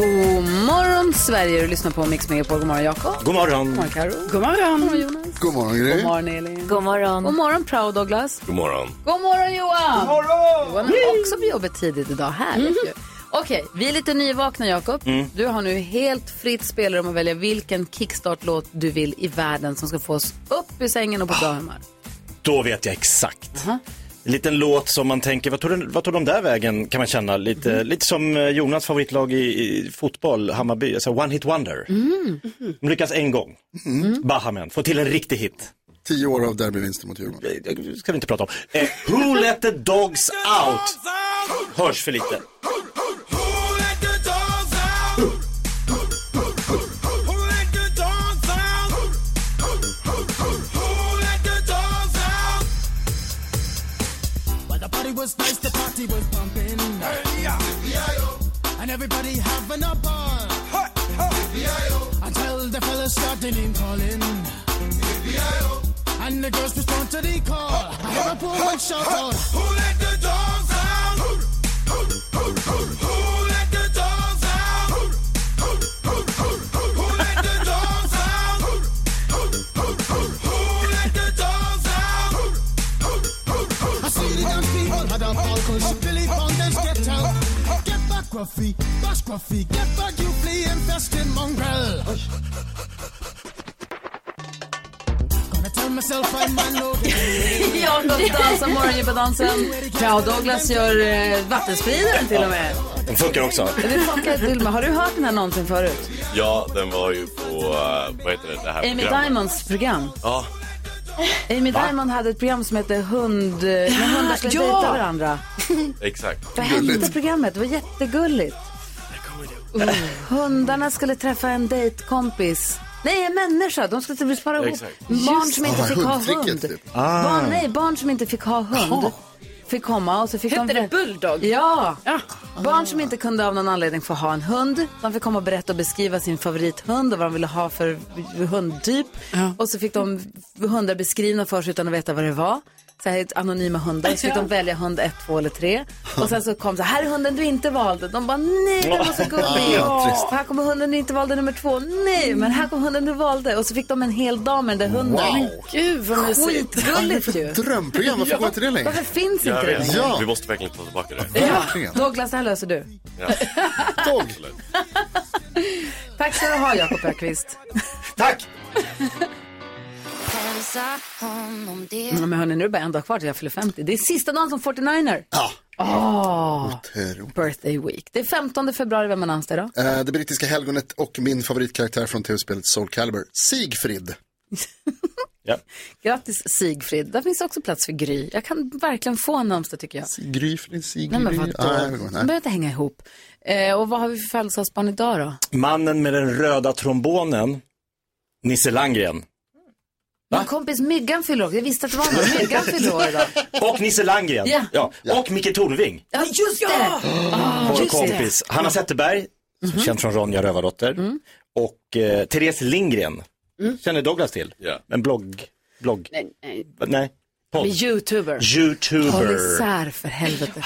God morgon Sverige, du lyssnar på Mix Megapol. God morgon Jakob. God morgon. God morgon Karo. God morgon. God morgon Jonas. God morgon, God Gry. morgon Elin. God morgon. God morgon Proud Douglas. God morgon. God morgon Johan. God morgon. Johan är också på jobbet tidigt idag. Härligt ju. Okej, vi är lite nyvakna Jakob. Du har nu helt fritt spelrum att välja vilken kickstart-låt du vill i världen som ska få oss upp i sängen och på bra humör. Då vet jag exakt. En liten låt som man tänker, vad tog, den, vad tog de där vägen kan man känna. Lite, lite som eh, Jonas favoritlag i, i fotboll, Hammarby, alltså one hit wonder. De lyckas en gång. Bahamen, får till en riktig hit. Tio år av derbyvinster mot Djurgården. Eh, Det ska vi inte prata om. Eh, Who let the dogs out? Hörs för lite. Was nice, the party was pumping. And everybody having a ball. Until the fellas started name calling. And the girls respond to the call. Liverpool would shout out. Who let the dogs Gruffy, bash Gruffy, get back, you flea infested mongrel. Gonna tell myself I'm man no Jakob dansar morgongympadansen. Proud Douglas gör eh, vattenspridaren till och med. Den funkar också. Det funkar till och med. Har du hört den här någonsin förut? Ja, den var ju på, uh, vad heter det, det här Amy programmet. Diamonds program. Ja, Amy Diamond hade ett program som hette Hund... När hundar skulle ja. dejta varandra. exakt. Vad hette programmet? Det var jättegulligt. Uh, hundarna skulle träffa en dejtkompis. Nej, en människa. De skulle typ spara ihop barn som inte Ah, fick ha hund. typ. Barn, nej, barn som inte fick ha hund. Fick komma och så fick Hette de... det Bulldog? Ja. Barn som inte kunde av någon anledning få ha en hund. De fick komma och berätta och beskriva sin favorithund och vad de ville ha för hundtyp. Och så fick de hundar beskrivna för sig utan att veta vad det var. Så här, anonyma hundar. Så fick de välja hund ett, två eller tre. Och sen så kom så här, här är hunden du inte valde. De bara, nej den var så gullig. Ja, Här kommer hunden du inte valde nummer två. Nej, men här kom hunden du valde. Och så fick de en hel dag med den där hunden. Wow. Gud vad mysigt. Skitgulligt ju. Drömprogram, varför går inte det längre? Varför finns inte det längre? Ja. vi måste verkligen ta tillbaka det. Verkligen. Douglas, det här löser du. Ja. Tack ska du ha, Jakob Ökvist. Tack! Ja, men hörni, nu är det bara en dag kvar till jag fyller 50. Det är sista dagen som 49er. Ja. Åh, Otroligt. birthday week. Det är 15 februari, vem har namnsdag idag? Eh, Det brittiska helgonet och min favoritkaraktär från tv-spelet Soul Calibur, Sigfrid. Ja. Grattis Sigfrid. Där finns också plats för Gry. Jag kan verkligen få en namnsdag tycker jag. Gryfrid, Sigrid. Nej men vadå? Ah, De inte. behöver inte hänga ihop. Eh, och vad har vi för födelsedagsbarn idag då? Mannen med den röda trombonen, Nisse Landgren. Min kompis Myggan fyller år. Jag visste att det var någon. Myggan fyller år idag. Och Nisse Landgren. Ja. Och Micke Tornving. Ja, just det! Vår kompis. Hanna Zetterberg, Mhm. känd från Ronja Rövardotter. Mm. Och eh, Therese Lindgren, känner Douglas till. Ja. En blogg, blogg, Nej, nej. nej, podd. Med Youtuber. Håll Youtuber. isär för helvete.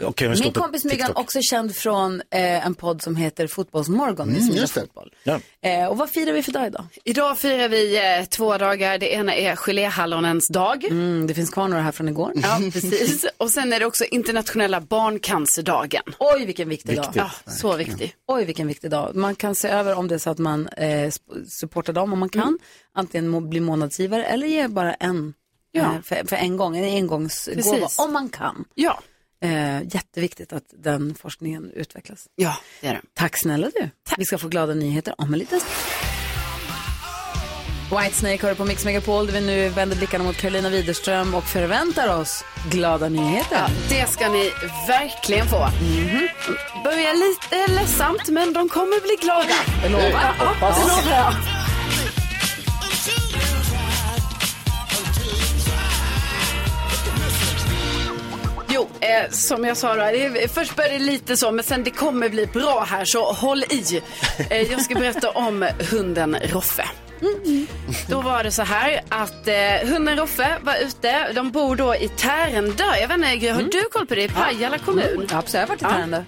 Står Min kompis Myggan, också känd från eh, en podd som heter Fotbollsmorgon. Mm, just det. fotboll. Ja. Eh, och vad firar vi för dag idag? Idag firar vi eh, två dagar. Det ena är geléhallonens dag. Mm, det finns kvar några här från igår. Ja, precis. Och sen är det också internationella barncancerdagen. Oj, vilken viktig dag. Viktigt. Ja, så viktig. Oj, vilken viktig dag. Man kan se över om det är så att man eh, supportar dem om man kan. Antingen må, bli månadsgivare eller ge bara en Ja. eh, för, för en gång, en engångsgåva om man kan. Ja, Eh, jätteviktigt att den forskningen utvecklas. ja det är det. Tack snälla du. Vi ska få glada nyheter om en liten stund. Whitesnake du på Mix Megapol där vi nu vänder blickarna mot Carolina Widerström och förväntar oss glada nyheter. Ja, det ska ni verkligen få. Mhm. Börjar lite ledsamt, men de kommer bli glada. Jag lovar. Ja, ja, det lovar jag. Jo, eh, som jag sa då, det först börjar det lite så, men sen det kommer bli bra här, så håll i. Eh, jag ska berätta om hunden Roffe. Då var det så här att eh, hunden Roffe var ute, de bor då i Tärendö. Jag vet inte, Gry, har du koll på det? I Pajala kommun? Mm, absolut, jag har varit i Tärendö.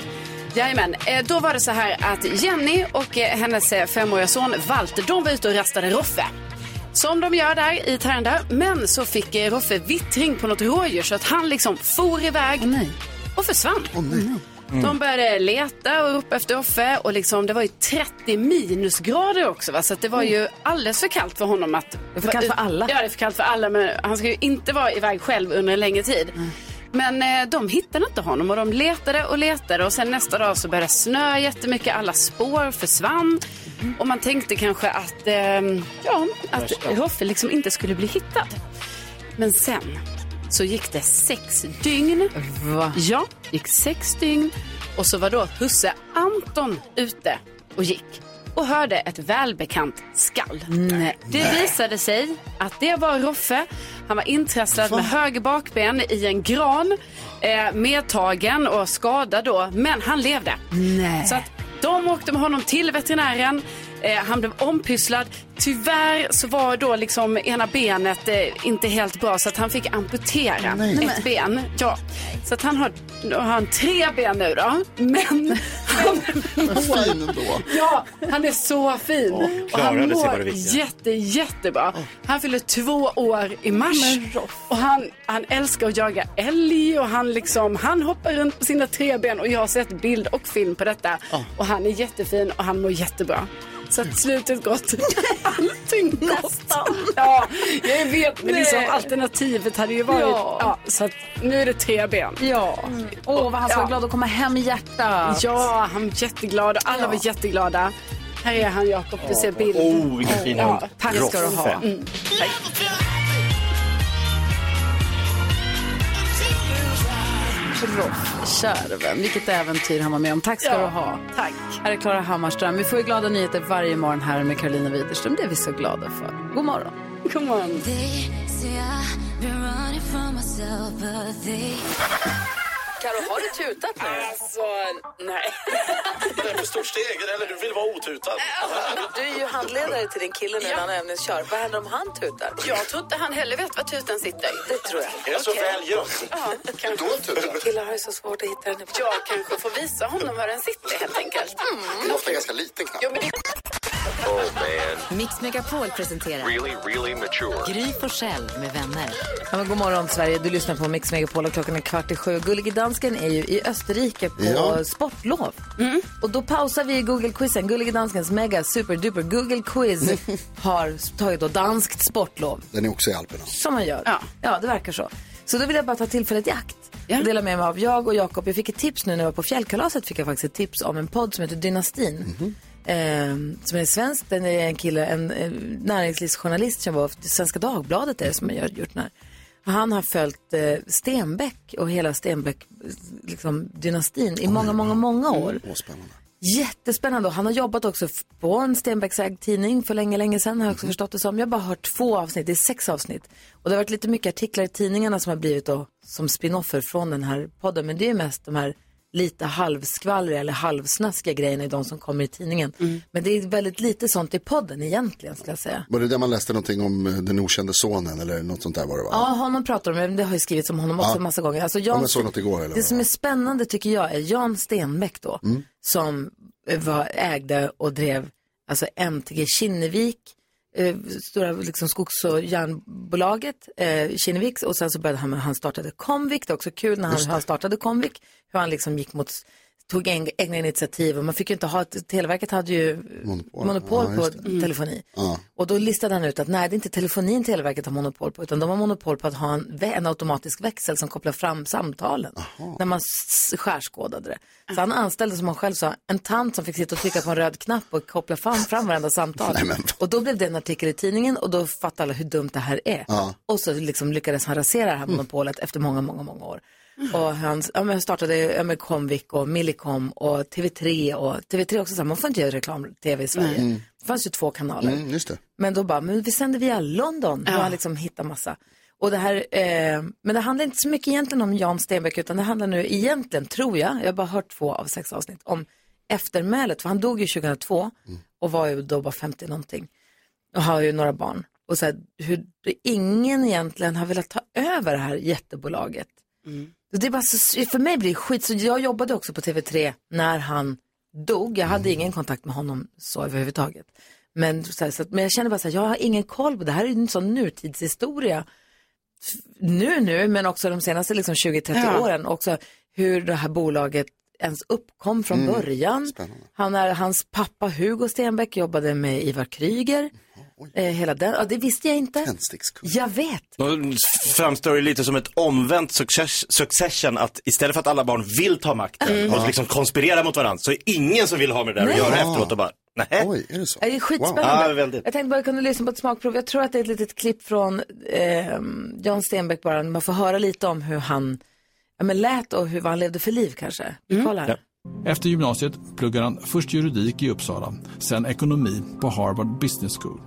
Jajamän, eh, då var det så här att Jenny och eh, hennes eh, femåriga son Walter, de var ute och rastade Roffe. Som de gör där i Tärendö. Men så fick eh, Roffe vittring på något rådjur så att han liksom for iväg och försvann. De började leta och ropa efter Roffe och liksom, det var ju 30 minusgrader också. Va? Så det var ju alldeles för kallt för honom att... Det är för kallt för alla. Ja, det är för kallt för alla. Men han ska ju inte vara iväg själv under en längre tid. Men eh, de hittade inte honom och de letade och letade och sen nästa dag så började det snö jättemycket, alla spår försvann och man tänkte kanske att, eh, ja, att Roffe liksom inte skulle bli hittad. Men sen så gick det sex dygn. Va? Ja, gick sex dygn och så var då husse Anton ute och gick och hörde ett välbekant skall. Nej. Det visade sig att det var Roffe. Han var intrasslad med höger bakben i en gran, eh, medtagen och skadad då, men han levde. Nej. Så att de åkte med honom till veterinären. Eh, han blev ompysslad. Tyvärr så var då liksom ena benet eh, inte helt bra så att han fick amputera ett ben. Ja. Så att han har, har han tre ben nu då. Men han Fin ändå. Ja, han är så fin. och han klarade sig var det mår viktiga. jätte, jättebra. Han fyller två år i mars. Och han, han älskar att jaga älg och han, liksom, han hoppar runt på sina tre ben. Och jag har sett bild och film på detta. Och han är jättefin och han mår jättebra. Så att slutet gott. Allting gott. Ja, jag vet. Men liksom, alternativet hade ju varit... Ja. Ja. så att nu är det tre ben. Ja. Åh, vad han ska Ja. vara glad att komma hem i hjärtat. Ja, han var jätteglad och alla Ja. var jätteglada. Här är han Jakob, du ser bild. Oh, vilken fin hund. Tack ska du ha. Roffe. Roff, käre vän, vilket äventyr han var med om. Tack ska Ja, du ha. tack. Här är Klara Hammarström. Vi får ju glada nyheter varje morgon här med Carolina Widerström. Det är vi så glada för. God morgon. God morgon. Karo, har du tutat nu? Alltså, nej. Det är för stort steg, eller du vill vara otutad. Du är ju handledare till din kille nu när han övningskör. Vad händer om han tutar? Jag tror inte han heller vet var tutan sitter. Det tror jag. Är det så väl gömt? Ja. Då tutar. Killar har ju så svårt att hitta den. Jag kanske får visa honom var den sitter helt enkelt. Den är ofta ganska liten knapp. Ja, men det... Mix Megapol presenterar Really, really mature. Gry Forssell med vänner. Ja, men god morgon Sverige, du lyssnar på Mix Megapol och klockan är kvart i sju. Gullige dansken är ju i Österrike på Ja. sportlov. Och då pausar vi Google-quizen. Gullige danskens mega super duper Google quiz har tagit då danskt sportlov. Den är också i Alperna. Som man gör. Ja. ja, det verkar så. Så då vill jag bara ta tillfället i akt. Ja. och Dela med mig av jag och Jakob. Jag fick ett tips nu när jag var på fjällkalaset. Fick jag faktiskt ett tips om en podd som heter Dynastin. Eh, som är svensk. Den är en kille, en eh, näringslivsjournalist som var Svenska Dagbladet är det som har gjort den här. Han har följt eh, Stenbeck och hela Stenbeck liksom, dynastin i många, många, många år. Åh, spännande. Jättespännande. Och Han har jobbat också på en Stenbecksägd tidning för länge, länge sedan har jag också förstått det som. Jag har bara hört två avsnitt, det är sex avsnitt. Och det har varit lite mycket artiklar i tidningarna som har blivit då som spinoffer från den här podden. Men det är mest de här lite halvskvallriga eller halvsnaskiga grejerna i de som kommer i tidningen. Men det är väldigt lite sånt i podden egentligen skulle jag säga. Var det där man läste någonting om eh, den okände sonen eller något sånt där var det va? Ja, honom pratar de om, det har ju skrivits om honom också Ja. massa gånger. Alltså Ja, Jan, såg något igår, eller det som är spännande tycker jag är Jan Stenbeck då, som eh, var, ägde och drev alltså MTG Kinnevik, eh, stora liksom skogs och järnbolaget eh, Kinnevik. Och sen så började han, han startade Comvik, det är också kul när han, han startade Comvik, hur han liksom gick mot tog egna initiativ och man fick ju inte ha, Televerket hade ju monopol, Ja, på telefoni. Ja. Och då listade han ut att nej, det är inte telefonin Televerket har monopol på, utan de har monopol på att ha en, en automatisk växel som kopplar fram samtalen. När man skärskådade det. Så han anställde, som han själv sa, en tant som fick sitta och trycka på en röd knapp och koppla fram, fram varenda samtal. Nej, Och då blev det en artikel i tidningen och då fattade alla hur dumt det här är. Ja. Och så liksom lyckades han rasera det här monopolet efter många, många, många år. Och han ja, men startade ja, med Comvik och Millicom och TV3 och TV3 också så här, man får inte göra reklam-tv i Sverige. Mm. Det fanns ju två kanaler. Mm, just det. Men då bara, men vi sänder via London. Då har han liksom hittat massa. Och det här, eh, men det handlar inte så mycket egentligen om Jan Stenbeck utan det handlar nu egentligen, tror jag, jag har bara hört två av sex avsnitt, om eftermälet. För han dog ju 2002 och var ju då bara 50 någonting. Och har ju några barn. Och så här, hur ingen egentligen har velat ta över det här jättebolaget. Och Det är bara så, för mig blir det skit. Så jag jobbade också på TV3 när han dog. Jag hade ingen kontakt med honom så överhuvudtaget. Men, så här, så men jag känner bara så här, jag har ingen koll på det här är en sån nutidshistoria. Nu nu, men också de senaste liksom 20-30 Ja. åren. Också hur det här bolaget ens uppkom från Mm, början. Han är, hans pappa Hugo Stenbeck jobbade med Ivar Kryger. Eh, hela den, ja, det visste jag inte. Jag vet. Då framstår det lite som ett omvänt success, succession att istället för att alla barn vill ta makten Mm. och liksom konspirera mot varandra så är ingen som vill ha med det där att göra Ja. efteråt och bara, nej. Oj, är det så? Ja, Det är skitspännande. Ja, väldigt. Jag tänkte bara kunna lyssna på ett smakprov. Jag tror att det är ett litet klipp från eh, Jan Stenbeck bara. Man får höra lite om hur han ja, men lät och hur, vad han levde för liv kanske. Vi kollar här. Efter gymnasiet pluggar han först juridik i Uppsala, sen ekonomi på Harvard Business School.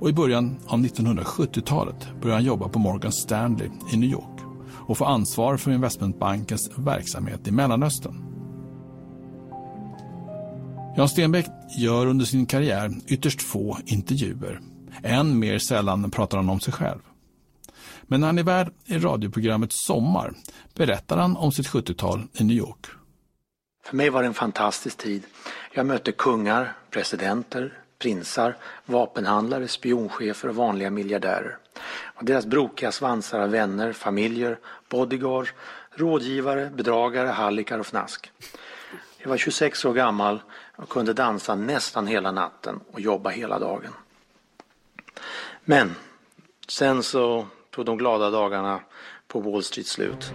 Och i början av 1970-talet började han jobba på Morgan Stanley i New York och få ansvar för investmentbankens verksamhet i Mellanöstern. Jan Stenbeck gör under sin karriär ytterst få intervjuer. Än mer sällan pratar han om sig själv. Men när han är värd i radioprogrammet Sommar berättar han om sitt 70-tal i New York. För mig var det en fantastisk tid. Jag mötte kungar, presidenter, prinsar, vapenhandlare, spionchefer och vanliga miljardärer. Och deras brokiga svansar av vänner, familjer, bodyguards, rådgivare, bedragare, hallickar och fnask. Jag var 26 år gammal och kunde dansa nästan hela natten och jobba hela dagen. Men sen så tog de glada dagarna på Wall Street slut.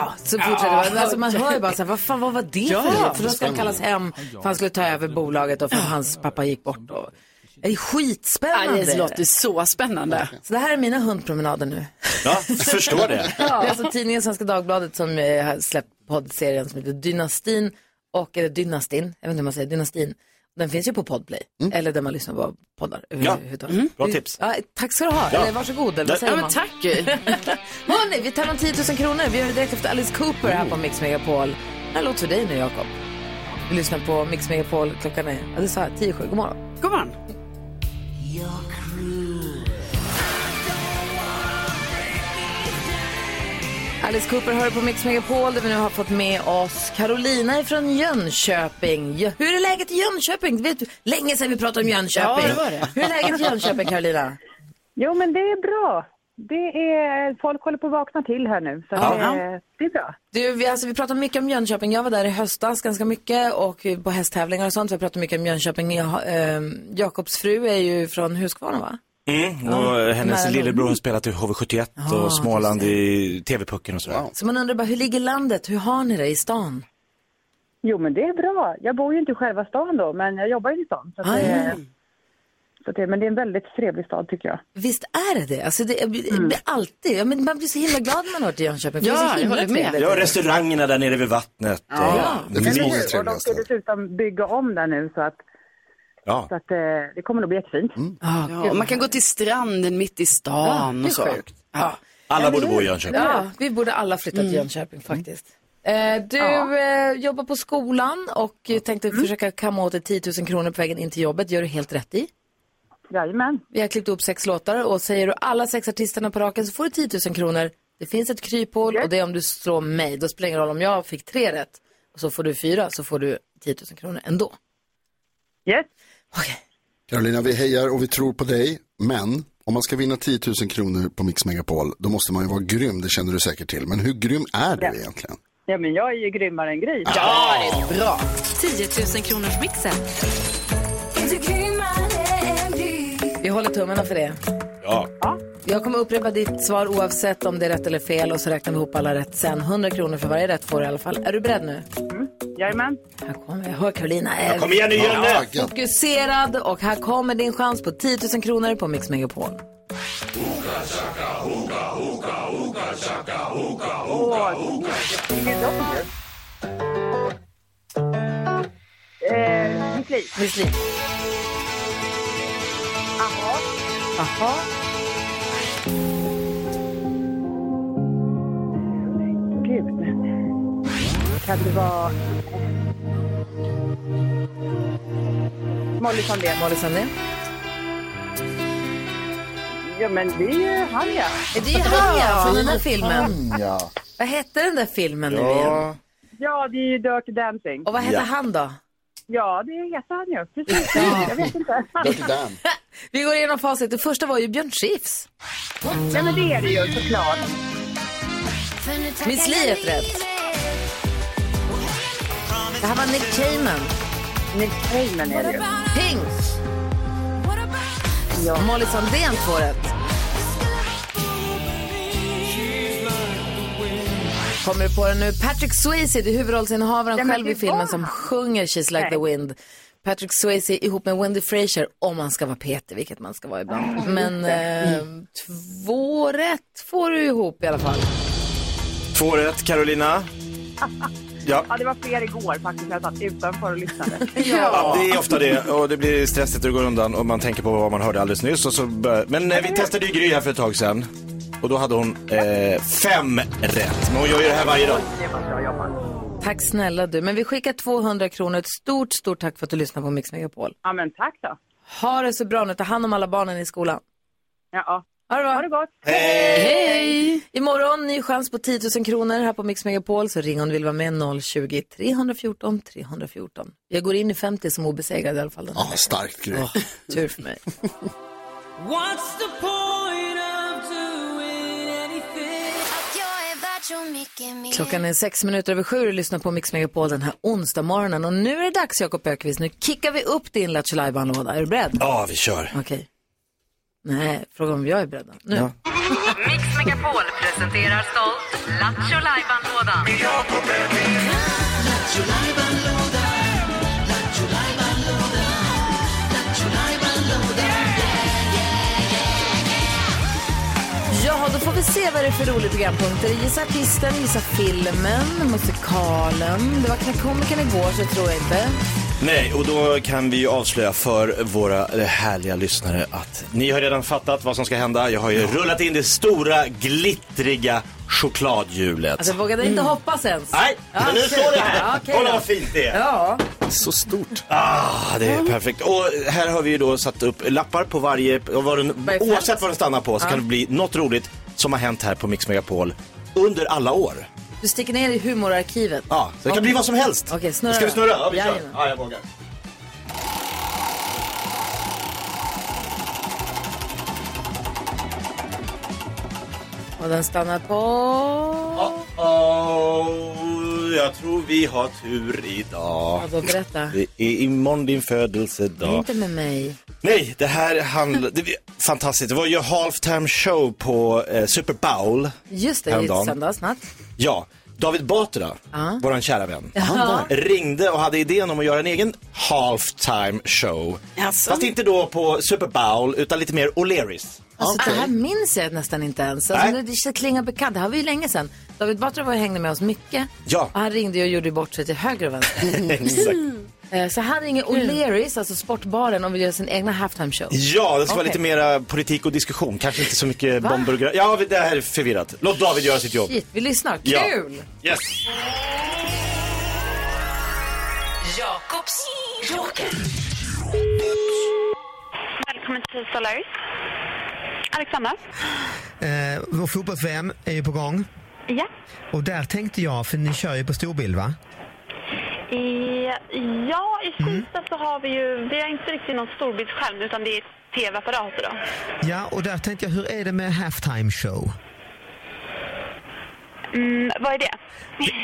Ja, så fortsätter det. Alltså, man hör ju bara så här, vad fan vad var det Ja, för det? För då ska han kallas hem för han skulle ta över bolaget och för att hans pappa gick bort. Och... Det är skitspännande. Ja, det låter så spännande. Så det här är mina hundpromenader nu. Ja, förstår det. Det är alltså tidningen Svenska Dagbladet som eh, har släppt poddserien som heter Dynastin och, eller Dynastin, jag vet inte hur man säger, Dynastin. Den finns ju på Podplay, eller där man lyssnar på poddar Ja, mm. bra tips. Ja, tack ska du ha, Ja. eller varsågod, eller Ja, vad säger men man? tack. Hörni, vi tar om 10 000 kronor, vi gör det direkt efter Alice Cooper här på Mix Megapol. En låt för dig nu, Jakob. Vi lyssnar på Mix Megapol, klockan är, ja det sa jag, 10 7, god morgon. God morgon. Alice Cooper hör på Mix Megapol där vi nu har fått med oss Carolina från Jönköping. Ja, hur är läget i Jönköping? Du vet, länge sedan vi pratade om Jönköping. Ja, det var det. Hur är läget i Jönköping, Carolina? Jo, men det är bra. Det är, folk håller på att vakna till här nu, så Ja. det, det är bra. Du, vi, alltså, vi pratar mycket om Jönköping. Jag var där i höstas ganska mycket och på hästtävlingar och sånt. Vi pratar mycket om Jönköping. Jag, eh, Jakobs fru är ju från Huskvarna, va? Mm, och Ja, hennes nära lillebror har spelat i HV71 Ja, och Småland i TV-pucken och sådär. Så man undrar bara, hur ligger landet? Hur har ni det i stan? Jo, men det är bra. Jag bor ju inte i själva stan då, men jag jobbar ju i stan. Så att Ah, det, ja. så det, men det är en väldigt trevlig stad tycker jag. Visst är det det? Alltså det, blir alltid, ja, men man blir så himla glad när man har varit i Jönköping. Ja, jag håller med. Ja, restaurangerna där nere vid vattnet. Och... Ja, Det finns många hur? Och de trevliga ska ställen. dessutom bygga om där nu så att, Ja. så att eh, det kommer nog bli jättefint. Ja, och man kan gå till stranden mitt i stan är och så. sjukt. Ja. Alla borde bo i Jönköping. Ja, vi borde alla flytta till Jönköping faktiskt. Eh, du eh, jobbar på skolan och eh, tänkte försöka kamma åt dig 10 000 kronor på vägen in till jobbet. gör du helt rätt i. Jajamän. Vi har klippt upp sex låtar och säger du alla sex artisterna på raken så får du 10 000 kronor. Det finns ett kryphål och det är om du slår mig. Då spelar det ingen roll om jag fick tre rätt och så får du fyra så får du 10 000 kronor ändå. Yes. Carolina, vi hejar och vi tror på dig, men om man ska vinna 10 000 kronor på Mix Megapol, då måste man ju vara grym, det känner du säkert till. Men hur grym är du Ja. egentligen? Ja, men jag är ju grymmare än Gry. Ja, det är bra. 10 000 kronors mixen. Vi håller tummarna för det. Ja. Jag kommer upprepa ditt svar oavsett om det är rätt eller fel och så räknar vi ihop alla rätt sen. 100 kronor för varje rätt får du i alla fall. Är du beredd nu? Jajamän. Här kommer jag. Hör Carolina är kom igen nu, Janne. Ja, fokuserad och här kommer din chans på 10 000 kronor på Mix Megapol. Åh. Eh, Miss Li. Miss Li. Aha. Aha. Gud. Kan det vara... Molly Sandén. Molly Sandén. Ja, men det är ju han, ja. Är det han ja, från den här filmen? Ja. Vad hette den där filmen nu igen? Ja, det är ju Dirty Dancing. Och vad hette Ja. han då? Ja, det heter han ju. Precis. Jag vet inte. Dirty Dan. Vi går igenom facit. Det första var ju Björn Skifs. Ja, men det är det ju såklart. Miss Li ett rätt. Det här var Nick Cayman. Nick Cayman är det ju. Pink. Ja. Molly Sandén två rätt. Kommer du på den nu? Patrick Swayze, det är huvudrollsinnehavaren Ja, själv i filmen som sjunger She's like Nej. the wind. Patrick Swayze ihop med Wendy Fraser, om man ska vara Peter, vilket man ska vara ibland. Men eh, två rätt får du ihop i alla fall. Två rätt, Carolina. Ja. Ja, det var fler igår faktiskt. Jag satt utanför och lyssnade. Ja, det är ofta det och det blir stressigt det går undan och man tänker på vad man hörde alldeles nyss. Och så bör... Men eh, vi testade ju Gry här för ett tag sedan och då hade hon eh, fem rätt. Men hon gör ju det här varje dag. Tack snälla du. Men vi skickar 200 kronor. Ett stort, stort tack för att du lyssnar på Mix Megapol. Ja, men tack då. Ha det så bra nu. Ta hand om alla barnen i skolan. Ja, Ha det bra. ha det gott. Hej! Imorgon ny chans på 10 000 kronor här på Mix Megapol. Så ring om du vill vara med 020 314 314. Jag går in i 50 som obesegrad i alla fall. Ja, starkt Gry. Åh, tur för mig. What's the point Klockan är sex minuter över sju och lyssnar på Mix Megapol den här onsdag morgonen. Och nu är det dags Jakob Ökvist. Nu kickar vi upp din Lattjo låda Är du beredd? Ja, vi kör. Okej. Nej, fråga om jag är beredd. Nu. Ja. Mix Megapol presenterar stolt Lattjo Lajban-lådan. Då får vi se vad det är för roliga programpunkter. Gissa artisten, gissa filmen, musikalen. Det var Knäckkomikern igår, så tror jag inte. Nej, och då kan vi ju avslöja för våra härliga lyssnare att ni har redan fattat vad som ska hända. Jag har ju rullat in det stora glittriga chokladhjulet. Alltså, jag vågade inte hoppas ens. Nej, Ja, men nu står det här. Ja, okej Kolla då. vad fint det är. Ja. Så stort. Ah, det är perfekt. Och här har vi ju då satt upp lappar på varje, och vad den, Varje oavsett vad den stannar på så Ja. kan det bli något roligt som har hänt här på Mix Megapol under alla år. Du sticker ner i humorarkivet. Ja, så det kan bli vad som helst. Okej, snurra Ska vi då. snurra? Ja, vi kör. Jajamän. Ja, jag vågar. Och den stannar på... Oh, jag tror vi har tur idag. Ja, då berätta. Det är imorgon din Det är födelsedag. inte med mig. Nej, det här handlar... Det är fantastiskt. Det var ju halftime show på eh, Super Bowl. Just det, i söndags natt. Ja, David Batra, Ja. våran kära vän, han var- ringde och hade idén om att göra en egen halftime show. Jaså? Fast inte då på Super Bowl, utan lite mer O'Learys. Alltså, Det här minns jag nästan inte ens. Alltså, det, det klingar bekant. Det här var ju länge sedan. David Batra var och hängde med oss mycket. Ja. Och han ringde och gjorde bort sig till höger och vänster. Exakt. Eh, Så han ringer O'Learys, alltså sportbaren, och vill göra sin egna halftime show. Ja, det ska vara Okej. lite mera politik och diskussion. Kanske inte så mycket bomber och. Ja, det här är förvirrat. Låt David göra sitt jobb. Shit, vi lyssnar. Kul! Ja. Yes. Jakobs joker. Välkommen till Solaris. Alexandra? Eh, vår fotbolls-VM är ju på gång. Ja. Och där tänkte jag, för ni kör ju på storbild va? I, ja, i Skånsta så har vi ju, vi har inte riktigt någon storbildsskärm utan det är tv-apparater då. Ja, och där tänkte jag, hur är det med halftime show? Mm, vad är det?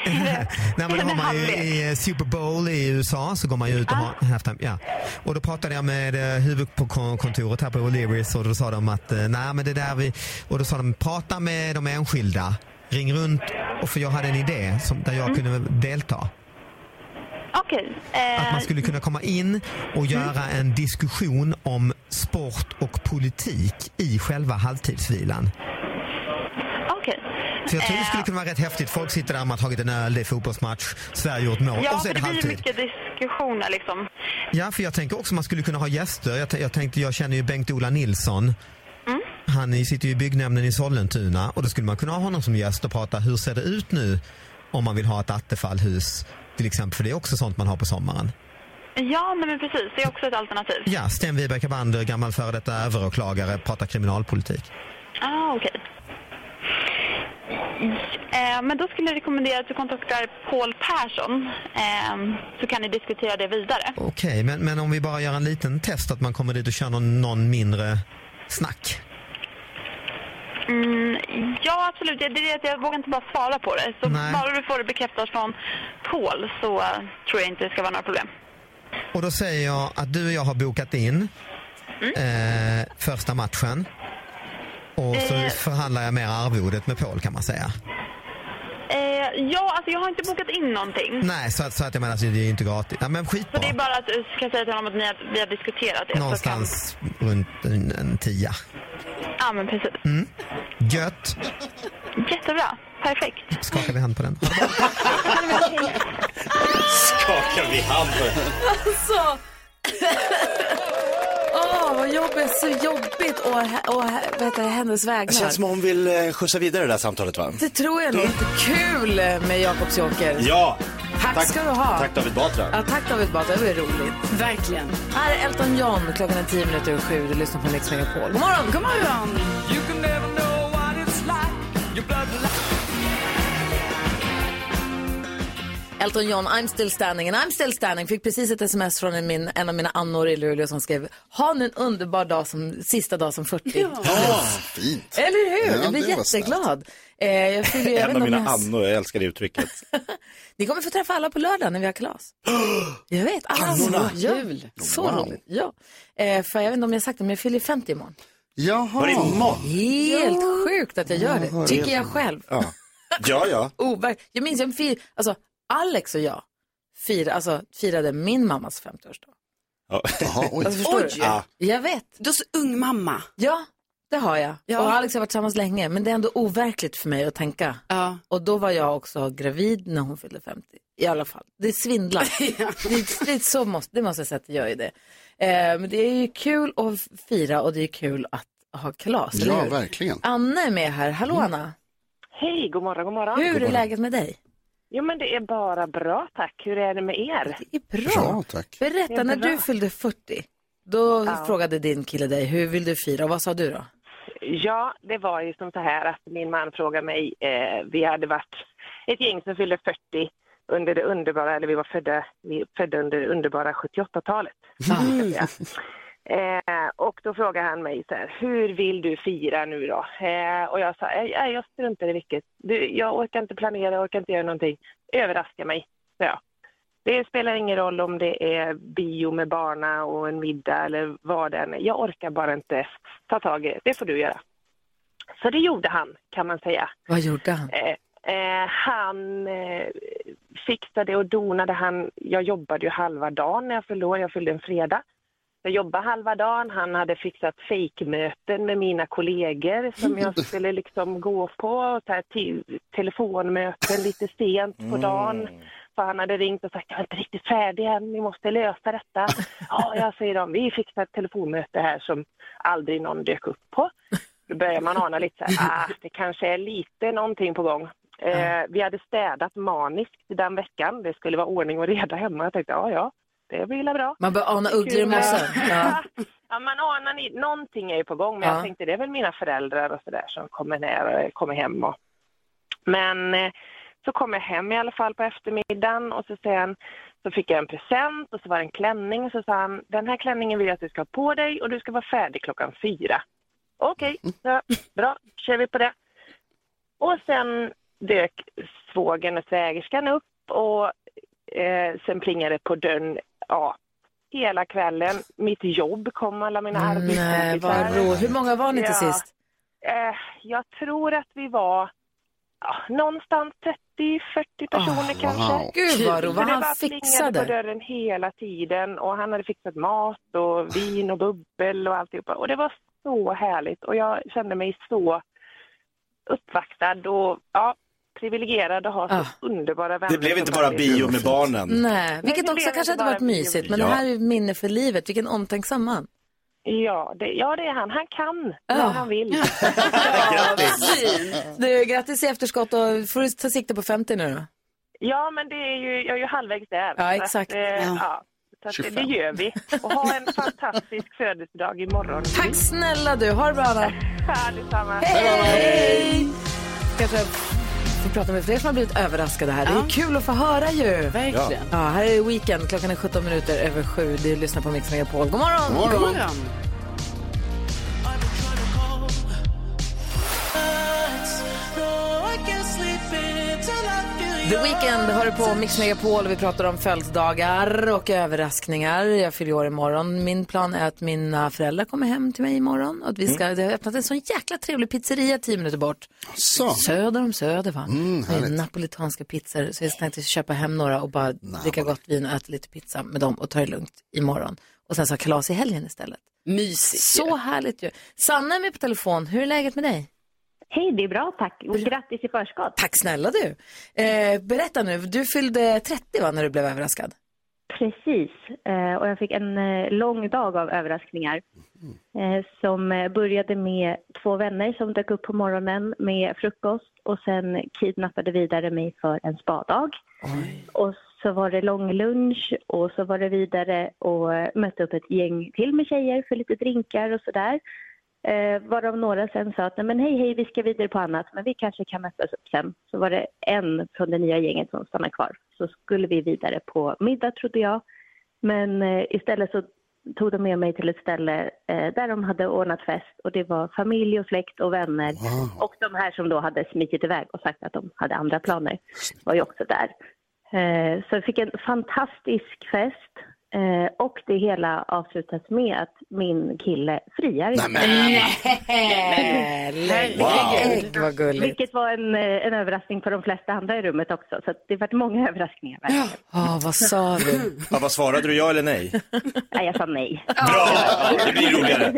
Nej, men det har man ju i eh, Super Bowl i USA så går man ju ut och har halftime. Ja. Och då pratade jag med eh, huvudkontoret här på O'Learys och då sa de att eh, nej men det där vi... Och då sa de prata med de enskilda, ring runt och för jag hade en idé som, där jag kunde delta. Okej. eh, Att man skulle kunna komma in och göra en diskussion om sport och politik i själva halvtidsvilan. Okej. Så jag tror det Eh, skulle kunna vara rätt häftigt. Folk sitter där, man har tagit en öl, det är fotbollsmatch, Sverige gjort mål Ja, och så är det det blir halvtid. mycket diskussioner liksom. Ja, för jag tänker också man skulle kunna ha gäster. Jag, jag tänkte, jag känner ju Bengt-Ola Nilsson. Mm. Han sitter ju i byggnämnden i Sollentuna och då skulle man kunna ha honom som gäst och prata hur ser det ut nu om man vill ha ett Attefallhus till exempel, för det är också sånt man har på sommaren. Ja, nej, men precis. Det är också ett alternativ. Ja, Sten Wiberg Bander, gammal före detta överåklagare, pratar kriminalpolitik. Ah, okej. Eh, men då skulle jag rekommendera att du kontaktar Paul Persson. Eh, så kan ni diskutera det vidare. Okej, men, men om vi bara gör en liten test att man kommer dit och kör någon, någon mindre snack. Mm, ja, absolut. Det är det att jag vågar inte bara svara på det. Så Nej. bara du får det bekräftat från Paul så tror jag inte det ska vara några problem. Och då säger jag att du och jag har bokat in eh, första matchen. Och så Eh. förhandlar jag mer arvodet med Paul kan man säga. Eh, ja, alltså jag har inte bokat in någonting. Nej, så att, så att jag menar, alltså, det är ju inte gratis. Ja, men Så skitbra. det är bara att du ska säga till honom att ni har, vi har diskuterat det. Någonstans runt en, en tia. Så kan, ja, men precis. Mm. Gött. Jättebra. Perfekt. Skakar vi hand på den? Skakar vi hand på den? Alltså! Åh, vad jobbigt. Så jobbigt och, och vad heter det, hennes Det vägnar. känns som om hon vill eh, skjutsa vidare det där samtalet va? Det tror jag nog. Kul med Jakobs Joker. Ja! Tack ska du ha. Tack David Batra. Ja, tack David Batra, det var roligt. Verkligen. Här är Elton John, klockan är tio minuter över sju. Du lyssnar på Mix Megapol. God morgon! God morgon! You can never know what it's like. Your blood Elton John, I'm still standing and I'm still standing. Fick precis ett sms från en, min, en av mina annor i Luleå som skrev Ha en underbar dag som sista dag som 40. Ja, fint. Eller hur? Ja, jag blir jätteglad. Eh, jag fyller, En av mina jag... annor, jag älskar det uttrycket. Ni kommer få träffa alla på lördag när vi har kalas. Jag vet. Alla Annorna. Ja, Kul. Så Wow. roligt. Ja. Eh, för jag vet inte om jag har sagt det, men jag fyller 50 imorgon. Jaha. Var det imorgon? Helt sjukt att jag gör det, tycker jag själv. Ja. Ja, ja. Overk- jag minns, jag fir, alltså Alex och jag fir, alltså, firade min mammas 50-årsdag. ja. Jaha, oj. Alltså, förstår Oj. du? Ja. Jag vet. Du är så ung mamma. Ja, det har jag. Ja. Och Alex har varit tillsammans länge, men det är ändå overkligt för mig att tänka. Ja. Och då var jag också gravid när hon fyllde 50. I alla fall. Det svindlar. det, det, så måste, det måste jag säga att det gör ju det. Eh, men det är ju kul att fira och det är kul att ha kalas, Ja, verkligen. Anna är med här. Hallå Anna. Hej, god morgon, god morgon. Hur är läget med dig? Jo, men det är bara bra, tack. Hur är det med er? Det är bra. Bra, tack. Berätta, är när bra. du fyllde 40, då Ja. frågade din kille dig, hur vill du fira? Och vad sa du då? Ja, det var ju som så här att min man frågade mig, eh, vi hade varit ett gäng som fyllde 40 under det underbara, eller vi var födda, vi födda under det underbara 78-talet. Mm. Ja. Eh, och då frågade han mig så här, hur vill du fira nu då? Eh, och jag sa, "Nej, jag struntar i vilket. Du, jag orkar inte planera, jag orkar inte göra någonting. Överraska mig, jag. Det spelar ingen roll om det är bio med barna och en middag eller vad det än är. Jag orkar bara inte ta tag i det. Det får du göra. Så det gjorde han, kan man säga. Vad gjorde han? Eh, eh, han eh, fixade och donade. Han, jag jobbade ju halva dagen när jag fyllde år. Jag fyllde en fredag. Jag jobbade halva dagen. Han hade fixat fejkmöten med mina kollegor som jag skulle liksom gå på. Och så här, te- telefonmöten lite sent på dagen. För han hade ringt och sagt jag är inte riktigt färdig än, vi måste lösa detta. Ja, jag säger de, vi fixar ett telefonmöte här som aldrig någon dök upp på. Då börjar man ana lite så här, ah, det kanske är lite någonting på gång. Eh, vi hade städat maniskt den veckan, det skulle vara ordning och reda hemma. Jag tänkte, ja ja, det blir bra. Man bör ana ugglor i mossen. Ja. Ja, man anar ni, någonting är ju på gång, men Ja. jag tänkte det är väl mina föräldrar och sådär som kommer ner och kommer hem. Och... Men eh, så kom jag hem i alla fall på eftermiddagen och så sen så fick jag en present och så var det en klänning. Så sa han, den här klänningen vill jag att du ska ha på dig och du ska vara färdig klockan fyra. Okej, så bra, kör vi på det. Och sen dök svågern och svägerskan upp och eh, sen plingade på dörren. Ja, hela kvällen. Mitt jobb kom, alla mina Nej, arbetskompisar. vad. Hur många var ni till Ja. sist? Eh, jag tror att vi var ja, någonstans 30-40 personer Oh, kanske. wow. Gud, vad roligt. Vad han fixade. på dörren hela tiden och han hade fixat mat och vin och bubbel och alltihopa. Och det var så härligt och jag kände mig så uppvaktad och ja, privilegierad att ha så underbara vänner. Det blev inte bara bio med barnen. Nej, vilket det också kanske inte hade varit mysigt, men Ja. det här är ju minne för livet. Vilken omtänksam man. Ja det, ja, det är han. Han kan Ja. när han vill. Du, grattis i efterskott och får du ta sikte på 50 nu då? Ja, men det är ju, jag är ju halvvägs där. Ja, Så exakt. Att, eh, ja. Så att det, det 25. gör vi. Och ha en fantastisk födelsedag imorgon. Tack snälla du, ha det bra Anna. Ja, detsamma. Hej! Kanske får prata med fler som har blivit överraskade här. Det är kul att få höra ju. Verkligen. Ja, här är Weekend. Klockan är 17 minuter över sju. Du lyssnar på Mix Megapol. God morgon! God morgon. God morgon. The Weekend hör på Mix Megapol och vi pratar om födelsedagar och överraskningar. Jag fyller år imorgon. Min plan är att mina föräldrar kommer hem till mig imorgon och att vi ska, det har öppnat en sån jäkla trevlig pizzeria tio minuter bort. Så. Söder om Söder va? Mm, är napolitanska pizzor så jag tänkte köpa hem några och bara dricka gott vin och äta lite pizza med dem och ta det lugnt imorgon. Och sen så ha kalas i helgen istället. Mysigt Så härligt ju. Sanna är med på telefon. Hur är läget med dig? Hej, det är bra tack. Och grattis i förskott. Tack snälla du. Eh, berätta nu, du fyllde 30 va, när du blev överraskad? Precis, eh, och jag fick en eh, lång dag av överraskningar. Eh, som eh, började med två vänner som dök upp på morgonen med frukost och sen kidnappade vidare mig för en spadag. Och så var det lång lunch och så var det vidare och eh, mötte upp ett gäng till med tjejer för lite drinkar och sådär. Eh, varav några sen sa att Nej, men hej hej vi ska vidare på annat men vi kanske kan mötas upp sen. Så var det en från det nya gänget som stannade kvar. Så skulle vi vidare på middag trodde jag. Men eh, istället så tog de med mig till ett ställe eh, där de hade ordnat fest och det var familj och släkt och vänner. Och de här som då hade smitit iväg och sagt att de hade andra planer var ju också där. Eh, så jag fick en fantastisk fest. Eh, och det hela avslutas med att min kille friar. Herregud, vad gulligt. Vilket var en, eh, en överraskning för de flesta andra i rummet också. Så det var många överraskningar. Ja, vad sa du? Ja, vad svarade du, ja eller nej? Nej, jag sa nej. Bra, det blir roligare.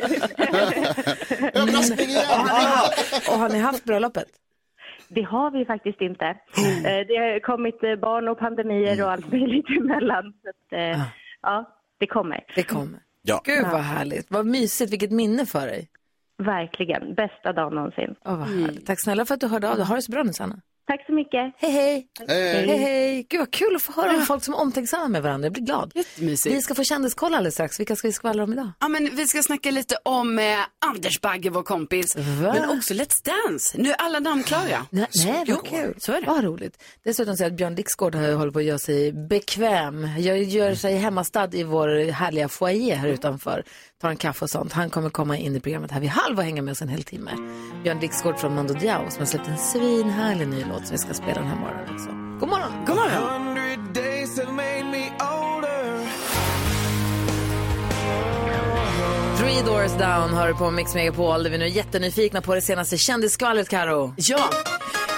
Överraskning igen! Och har ni haft bröllopet? Det har vi faktiskt inte. Eh, Det har kommit eh, barn och pandemier och allt möjligt emellan. Så att, eh, ja, det kommer. Det kommer. Ja. Gud vad härligt. Vad mysigt, vilket minne för dig. Verkligen, bästa dagen någonsin. Oh, vad härligt. Tack snälla för att du hörde av dig. Ha det så bra nu Sanna. Tack så mycket. Hej hej. Hej. hej hej. Gud vad kul att få höra om folk som är omtänksamma med varandra. Jag blir glad. Jättemysigt. Vi ska få kändiskoll alldeles strax. Vilka ska vi skvallra om idag? Ja, men vi ska snacka lite om eh, Anders Bagge, vår kompis. Va? Men också Let's Dance. Nu är alla namn klara. Nej, nej Jo, vad kul. Så är det. Vad roligt. Dessutom så att Björn Dixgård har håller på att göra sig bekväm. Jag gör sig hemmastad i vår härliga foyer här utanför. Tar en kaffe och sånt. Han kommer komma in i programmet här vid halv och hänga med oss en hel timme. Björn Dixgård från Mando Diao som har släppt en svinhärlig ny låt som vi ska spela den här morgonen också. God morgon! God morgon! Three Doors Down har du på Mix Megapol där vi nu är jättenyfikna på det senaste kändisskvallret, Karo. Ja.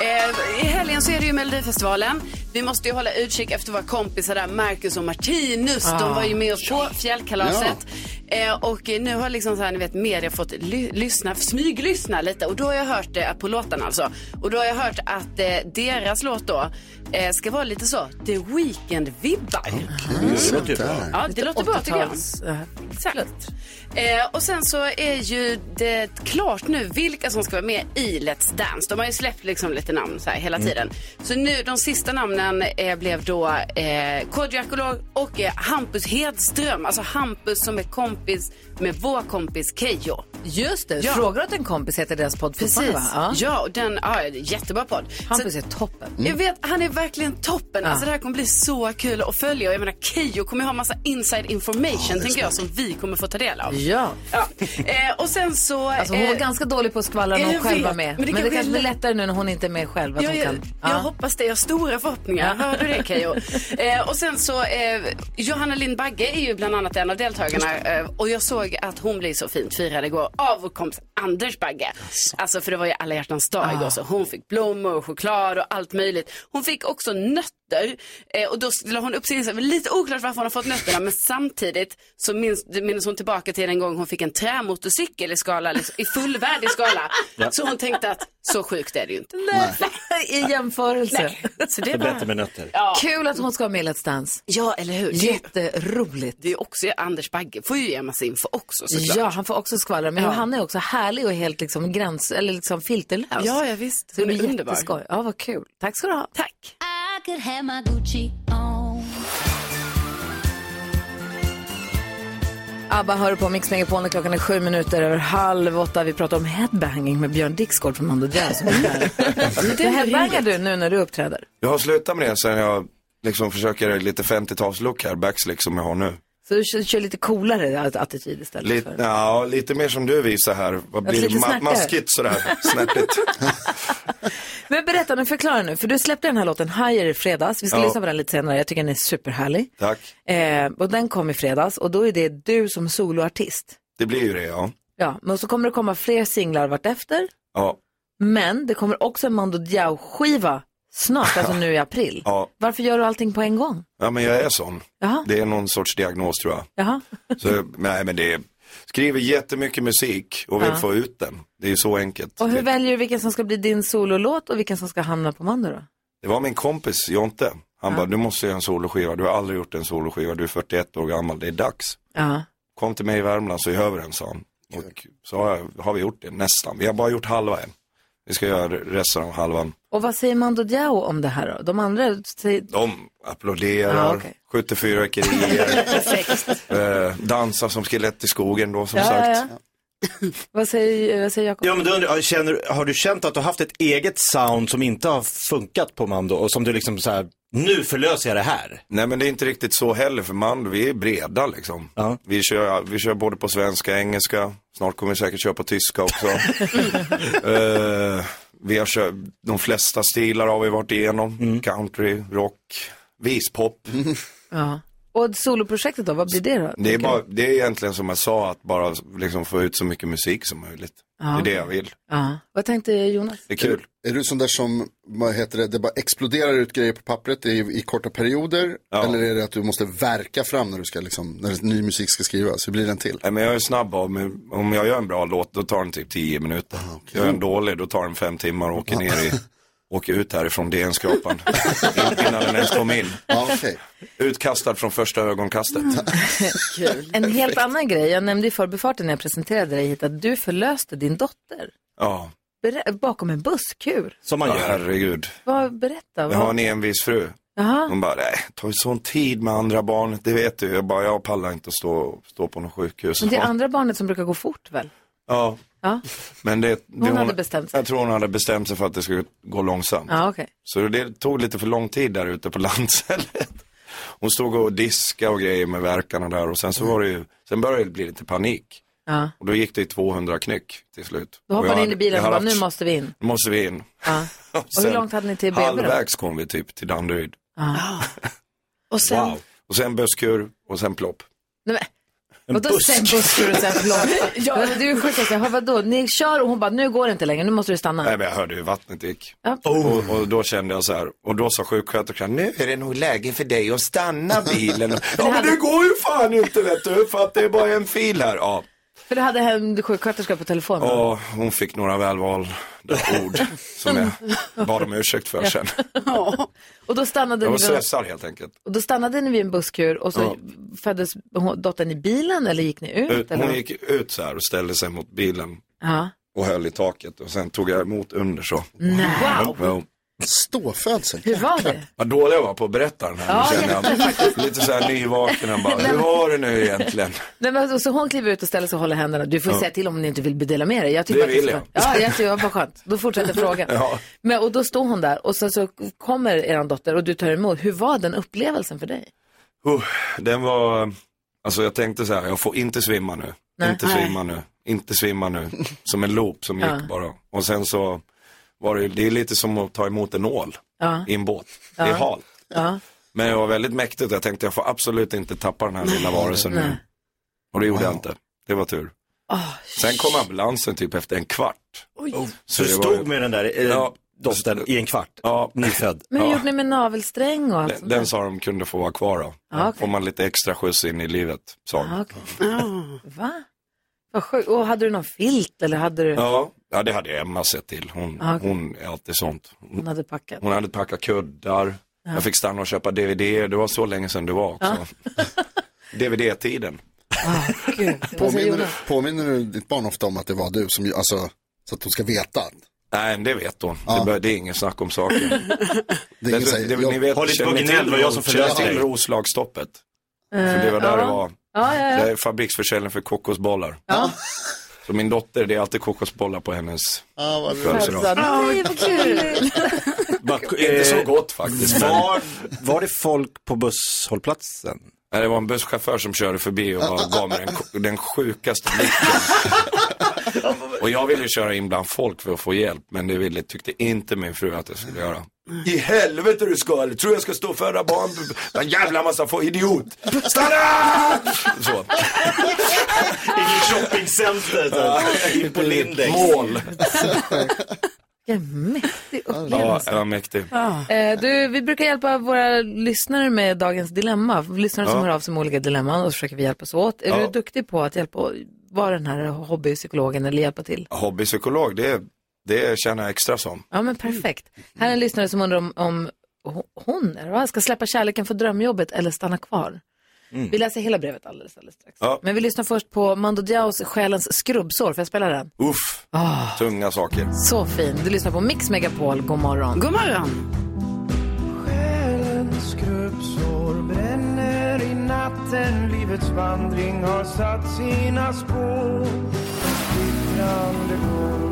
Eh, I helgen så är det ju Melodifestivalen. Vi måste ju hålla utkik efter våra kompisar där, Marcus och Martinus. Ah. De var ju med oss på fjällkalaset. Eh, och nu har liksom så här, ni vet, media fått ly- lyssna, smyglyssna lite. Och då har jag hört det på låtarna alltså. Och då har jag hört att eh, deras låt då eh, ska vara lite så, The Weeknd-vibbar. Mm. Det låter bra. Ja, det låter bra tycker jag. 80-tals, eh, Exakt. Eh, och sen så är ju det klart nu vilka som ska vara med i Let's Dance. De har ju släppt liksom lite namn så här hela Mm. tiden. Så nu, de sista namnen eh, blev då eh, Kodjo Akolor och eh, Hampus Hedström. Alltså Hampus som är kompis med vår kompis Keyyo. Just det, Ja. Frågar åt en kompis heter deras podd Precis. va? Ja. och den, ja, jättebra podd. Hampus Så- är toppen. Jag vet, han är verkligen toppen. Alltså det här kommer bli så kul att följa. Och jag menar Keyyo kommer ha massa inside information tänker jag som vi kommer få ta del av. Ja. Ja. Eh, och sen så... Alltså hon var eh, ganska dålig på att skvallra när hon jag själv var med. men det Men det, kanske blir lättare nu när hon inte är med själv. Att Ja, hon jag, kan, jag Ja. hoppas det. Jag har stora förhoppningar. Hör du det Keyyo? eh, och sen så, eh, Johanna Lind Bagge är ju bland annat en av deltagarna. Eh, och jag såg att hon blev så fint firad igår av vår kompis Anders Bagge. Alltså för det var ju alla hjärtans dag Ah. igår. Så hon fick blommor och choklad och allt möjligt. Hon fick också nötter. Eh, och då la hon upp sin Instagram. Lite oklart varför hon har fått nötterna. Men samtidigt så minns, minns hon tillbaka till en gång hon fick en trämotorcykel i skala, liksom, i fullvärdig skala. Ja. Så hon tänkte att så sjukt är det ju inte. I jämförelse. Nej. Så det är bättre med nötter. Ja. Kul att hon ska vara med i Let's Dance. Ja, eller hur? Jätteroligt. Det är också Anders Bagge får ju ge massa info också såklart. Ja, han får också skvallra. Men Ja. han är också härlig och helt liksom gräns, eller liksom filterlös. Ja, ja visst. Så det är underbar. Ja, vad kul. Tack ska du ha. Tack. I could have my Gucci on. ABBA hör på Mix Megapol när klockan är sju minuter över halv åtta. Vi pratar om headbanging med Björn Dixgård från Mando Jazz. headbangar du nu när du uppträder? Jag har slutat med det sen jag liksom försöker lite 50-talslook här, backslick som jag har nu. Så du kör, kör lite coolare attityd istället Lite, för... ja, lite mer som du visar här. Vad blir det? Ma- maskigt sådär, snärtigt. Men berätta nu, förklara nu. För du släppte den här låten Higher i fredags. Vi ska Ja. lyssna på den lite senare. Jag tycker den är superhärlig. Tack. Eh, och den kom i fredags och då är det du som soloartist. Det blir ju det, ja. Ja, men så kommer det komma fler singlar vartefter. Ja, Men det kommer också en Mando Diao-skiva snart, alltså nu i april. ja. Varför gör du allting på en gång? ja men jag är sån. Jaha, Det är någon sorts diagnos tror jag. jaha. Så, nej men det är, skriver jättemycket musik och vill Ja. få ut den. Det är så enkelt. Och hur Det, väljer du vilken som ska bli din sololåt och vilken som ska hamna på Mando då? det var min kompis Jonte. Han Ja. bara, du måste göra en soloskiva. Du har aldrig gjort en soloskiva. Du är 41 år gammal. Det är dags. Ja. Kom till mig i Värmland så gör vi den, sa han. Och så har, jag, har vi gjort det nästan. Vi har bara gjort halva än. Vi ska göra resten av halvan. Och vad säger Mando Diao om det här då? De andra säger... De applåderar, Ja, okej. skjuter fyrverkerier, eh, dansar som skelett i skogen då som Ja, sagt. ja, Vad säger, vad säger Jakob? Ja, men då undrar, känner, har du känt att du har haft ett eget sound som inte har funkat på Mando och som du liksom så här, nu förlöser jag det här? Nej men det är inte riktigt så heller för man, vi är breda liksom. Vi, kör, vi kör både på svenska, engelska, snart kommer vi säkert köra på tyska också. Eh, vi har kört, de flesta stilar har vi varit igenom. Mm. Country, rock, vispop. Ja. Och soloprojektet då, vad blir det då? Det är, bara, det är egentligen som jag sa, att bara liksom få ut så mycket musik som möjligt. Ja. Det är det jag vill. Ja. Vad tänkte Jonas? Det är kul. Är du sån där som, vad heter det, det bara exploderar ut grejer på pappret i, i korta perioder? Ja. Eller är det att du måste verka fram när du ska liksom, när ny musik ska skrivas? Hur blir den till? Nej, men jag är snabb mig. Om jag gör en bra låt, då tar den typ 10 minuter. Gör jag en dålig, då tar den fem timmar och åker ner i, åker ut härifrån DN-skrapan. In- Innan den ens kom in. Ja, okej. Utkastad från första ögonkastet. En helt annan grej, jag nämnde i förbifarten när jag presenterade dig hit att du förlöste din dotter Ja, Ber- bakom en busskur. Som man ja gör. herregud. Vad, berätta. Jag har Vad... en envis fru. Jaha. Hon bara, nej, tar ju sån tid med andra barnet, det vet du. Jag bara, jag pallar inte att stå, stå på något sjukhus. Men det är andra barnet som brukar gå fort väl? Ja, Ja, men det, det hon hade bestämt sig. Jag tror hon hade bestämt sig för att det skulle gå långsamt. Ja, okej. Så det tog lite för lång tid där ute på landstället. Hon stod och diskade och grejer med verkarna där och sen så var det ju, sen började det bli lite panik. Ja. Och då gick det i 200 knyck till slut. Då hoppade ni in i bilen och bara, nu haft- måste vi in. Nu måste vi in. Ja. Och Och hur långt hade ni till BB? Halvvägs kom vi typ till Danderyd. Ja. Och sen, Wow. Och sen busskur och sen plopp. Nej, En Vadå busk. sen busskur och sen förlåt? ja. Det är ju sjukt, jag vadå? Ni kör och hon bara, nu går det inte längre, nu måste du stanna. Nej men jag hörde hur vattnet gick. Ja. Och, och då kände jag så här, och då sa sjuksköterskan, nu är det nog läge för dig att stanna bilen. ja men det går ju fan inte vet du, för att det är bara en fil här. Ja. För du hade en sjuksköterska på telefon. Och hon fick några välvalda ord som jag bad om ursäkt för sen. Och då stannade Jag var stressad helt enkelt. och då stannade ni vid en busskur och så Ja. föddes dottern i bilen eller gick ni ut? Ut, eller? hon gick ut så här och ställde sig mot bilen Ja. och höll i taket och sen tog jag emot under så. Nej. Ja. Ståfödsel? Hur var det? Vad dålig jag var på att berätta den här. Ja, jag lite så här nyvaken. och Bara, hur var det nu egentligen? Nej, men, så hon kliver ut och ställer sig och håller händerna. Du får Ja. säga till om ni inte vill dela med dig. Jag tycker Det vill så- Ja, jag tycker var skönt. Då fortsätter frågan. Ja. Men, och då står hon där och så, så kommer er dotter och du tar emot. Hur var den upplevelsen för dig? Uh, den var, alltså jag tänkte så här, jag får inte svimma nu. Nej. Inte svimma nu. Inte svimma nu. Som en loop som Ja. gick bara. Och sen så var det, det är lite som att ta emot en nål Ja. i en båt. Det Ja. är halt. Ja. Men jag var väldigt mäktigt. Jag tänkte jag får absolut inte tappa den här lilla varelsen nu. Och det gjorde jag inte. Det var tur. Sen kom ambulansen typ efter en kvart. Så du det stod ju- med den där eh, dottern i en kvart? Ja. Nyfödd? Men hur Ja. gjorde ni med navelsträng och allt Den, den sa de kunde få vara kvar då. Ja, okej. Får man lite extra skjuts in i livet, sa de. Ja, okej. Va? Vad sjukt. Och hade du någon filt eller hade du? Ja, ja, det hade Emma sett till. Hon, Ja, okej. hon är alltid sånt. Hon hade packat. Hon hade packat kuddar. Ja. Jag fick stanna och köpa DVD. Det var så länge sedan det var också. DVD-tiden. Gud, vad säger Påminner, Jonas? påminner du ditt barn ofta om att det var du som, alltså, så att hon ska veta? Nej, men det vet hon. Ja. Det, bör, det är ingen snack om saken. Det är ingen säger, det, jag- ni vet, Håll lite på gnäll, det var jag som förlöste till dig. Roslagsstoppet? Eh, För det var där ja. det var. Ja, ja, Det ja. är fabriksförsäljning för kokosbollar. Ja. Så min dotter, det är alltid kokosbollar på hennes födelsedag. Nej, vad kul. Inte så gott faktiskt. Var, var det folk på busshållplatsen? Nej, det var en busschaufför som körde förbi och gav mig den, den sjukaste blicken. Och jag ville köra in bland folk för att få hjälp, men det ville, tyckte inte min fru att jag skulle göra. I helvete du ska, eller tror jag ska stå och föda barn? En jävla massa få idiot. Stanna! Så. Ingen shoppingcenter, in på Lindex. Mål. Vilken mäktig Ja, upplevelse. det var mäktig. Eh, du, vi brukar hjälpa våra lyssnare med dagens dilemma. Lyssnare som Ja. hör av sig med olika dilemman och så försöker vi hjälpas åt. Är Ja. du duktig på att hjälpa, vara den här hobbypsykologen eller hjälpa till? Hobbypsykolog, det, det känner jag extra som. Ja men perfekt. Här är en lyssnare som undrar om, om ho- hon är, va? ska släppa kärleken för drömjobbet eller stanna kvar. Vi läser hela brevet alldeles, alldeles strax. Ja. Men vi lyssnar först på Mando Diaos Själens skrubbsår. Får jag spela den? Uff, Ah. tunga saker. Så fin. Du lyssnar på Mix Megapol. God morgon. God morgon. Själens skrubbsår bränner i natten Livets vandring har satt sina spår Splittrande går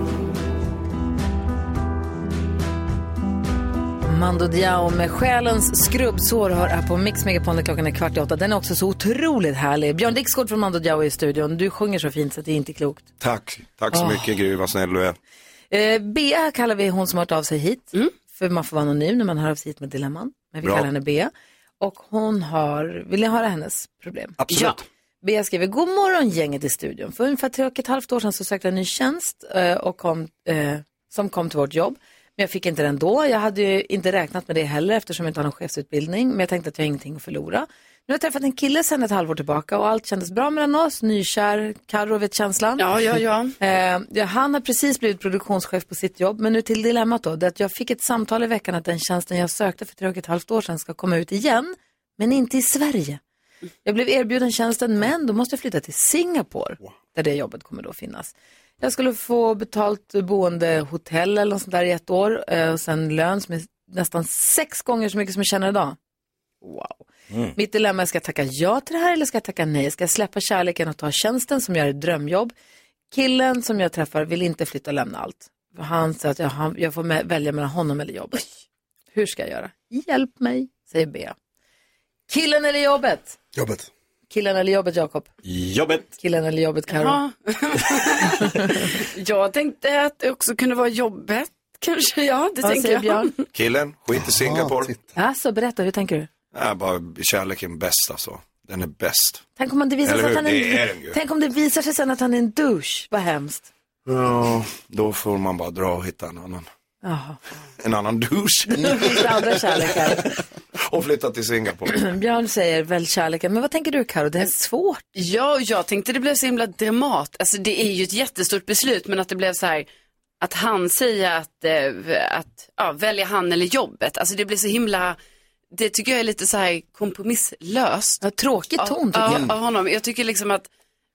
Mando Diao med själens skrubbsår hör här på Mix Megapol när klockan är kvart i åtta. Den är också så otroligt härlig. Björn Dixgård från Mando Diao är i studion. Du sjunger så fint så att det är inte klokt. Tack, tack så Åh. mycket Gry, vad snäll du är. Eh, Bea kallar vi hon som har hört av sig hit. För man får vara anonym när man hör av sig hit med dilemman. Men vi Bra. kallar henne Bea. Och hon har, vill ni höra hennes problem? Absolut. Ja. Bea skriver, god morgon gänget i studion. För ungefär tre och ett halvt år sedan så sökte jag en ny tjänst eh, och kom, eh, som kom till vårt jobb. Men jag fick inte den då. Jag hade ju inte räknat med det heller eftersom jag inte har någon chefsutbildning. Men jag tänkte att jag har ingenting att förlora. Nu har jag träffat en kille sedan ett halvår tillbaka och allt kändes bra mellan oss. Nykär, Carro vet känslan. Ja, ja, ja. Eh, ja, han har precis blivit produktionschef på sitt jobb, men nu till dilemmat då. Det är att jag fick ett samtal i veckan att den tjänsten jag sökte för tre och ett halvt år sedan ska komma ut igen, men inte i Sverige. Jag blev erbjuden tjänsten, men då måste jag flytta till Singapore, där det jobbet kommer då finnas. Jag skulle få betalt boende, hotell eller något sånt där i ett år eh, och sen lön som är nästan sex gånger så mycket som jag tjänar idag. Wow. Mitt dilemma är, ska jag tacka ja till det här eller ska jag tacka nej? Ska jag släppa kärleken och ta tjänsten som gör ett drömjobb? Killen som jag träffar vill inte flytta och lämna allt. Han säger att jag, han, jag får med, välja mellan honom eller jobbet. Hur ska jag göra? Hjälp mig, säger Bea. Killen eller jobbet? Jobbet. Killen eller jobbet, Jakob? Jobbet. Killen eller jobbet, Karo? Ja. jag tänkte att det också kunde vara jobbet. Kanske, ja, det Vad tänker säger jag. Björn? Killen, skit i Singapore. Alltså, berätta, hur tänker du? Nej, bara kärleken bäst alltså. Den är bäst. Tänk om, det visar sig att han är, Det är den ju. Tänk om det visar sig sen att han är en douche. Vad hemskt. Ja, då får man bara dra och hitta en annan. Jaha. En annan douche. Nu finns det andra kärlekar. och flytta till Singapore. Björn säger väl kärleken. Men vad tänker du, Karo? Det är svårt. Ja, jag tänkte det blev så himla dramat. Alltså det är ju ett jättestort beslut, men att det blev så här, att han säger att, eh, att ja, välja han eller jobbet. Alltså det blir så himla, det tycker jag är lite så här kompromisslöst. Ja, tråkig ton tycker ja, jag. Av honom. Jag tycker liksom att,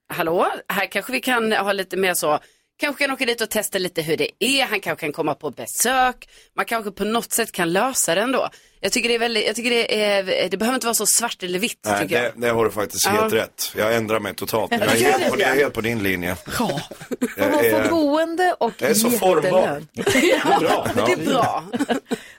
hallå, här kanske vi kan ha lite mer så, kanske kan åka dit och testa lite hur det är. Han kanske kan komma på besök. Man kanske på något sätt kan lösa det ändå. Jag tycker det är väldigt, jag tycker det är, det behöver inte vara så svart eller vitt Nej, tycker jag. det, det har du faktiskt Ja. helt rätt. Jag ändrar mig totalt. Jag är helt det, på, jag är helt på din linje. Hon Jag får boende och Jag är så formbar. jättelön. Det är bra. Det är bra.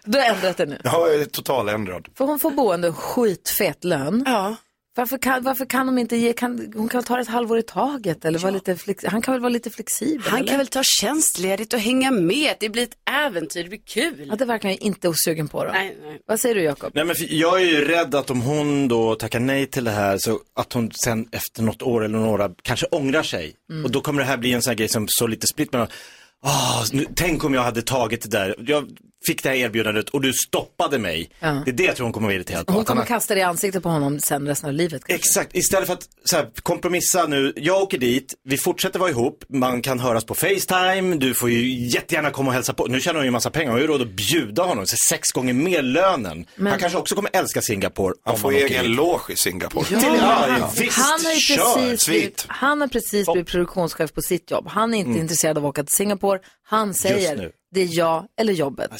Du har ändrat det nu. Ja, jag är totaländrad. För hon får boende och skitfet lön. Ja. Varför kan, varför kan de inte ge, kan, hon kan ta ett halvår i taget eller vara lite flex, han kan väl vara lite flexibel? Han eller? kan väl ta tjänstledigt och hänga med. Det blir ett äventyr, det blir kul. Ja, det verkar jag inte osugen på då. Nej, nej. Vad säger du Jakob? Nej, men jag är ju rädd att om hon då tackar nej till det här så att hon sen efter något år eller några kanske ångrar sig. Mm. Och då kommer det här bli en sån här grej som så lite split mellan, ah, nu, tänk om jag hade tagit det där, jag fick det här erbjudandet och du stoppade mig. Ja. Det är det jag tror hon kommer vara irriterad på. Hon att han kommer har- kasta det i ansiktet på honom sen resten av livet. kanske. Exakt, istället för att så här, kompromissa nu, jag åker dit, vi fortsätter vara ihop, man kan höras på Facetime, du får ju jättegärna komma och hälsa på. Nu tjänar hon ju massa pengar, hon har ju råd att bjuda honom, så sex gånger mer lönen. Men- Han kanske också kommer älska Singapore. Han får egen loge i Singapore. Ja, ja, visst, han har ju precis, blivit, han har precis blivit produktionschef på sitt jobb. Han är inte Mm. intresserad av att åka till Singapore. Han säger. Det är jag eller jobbet.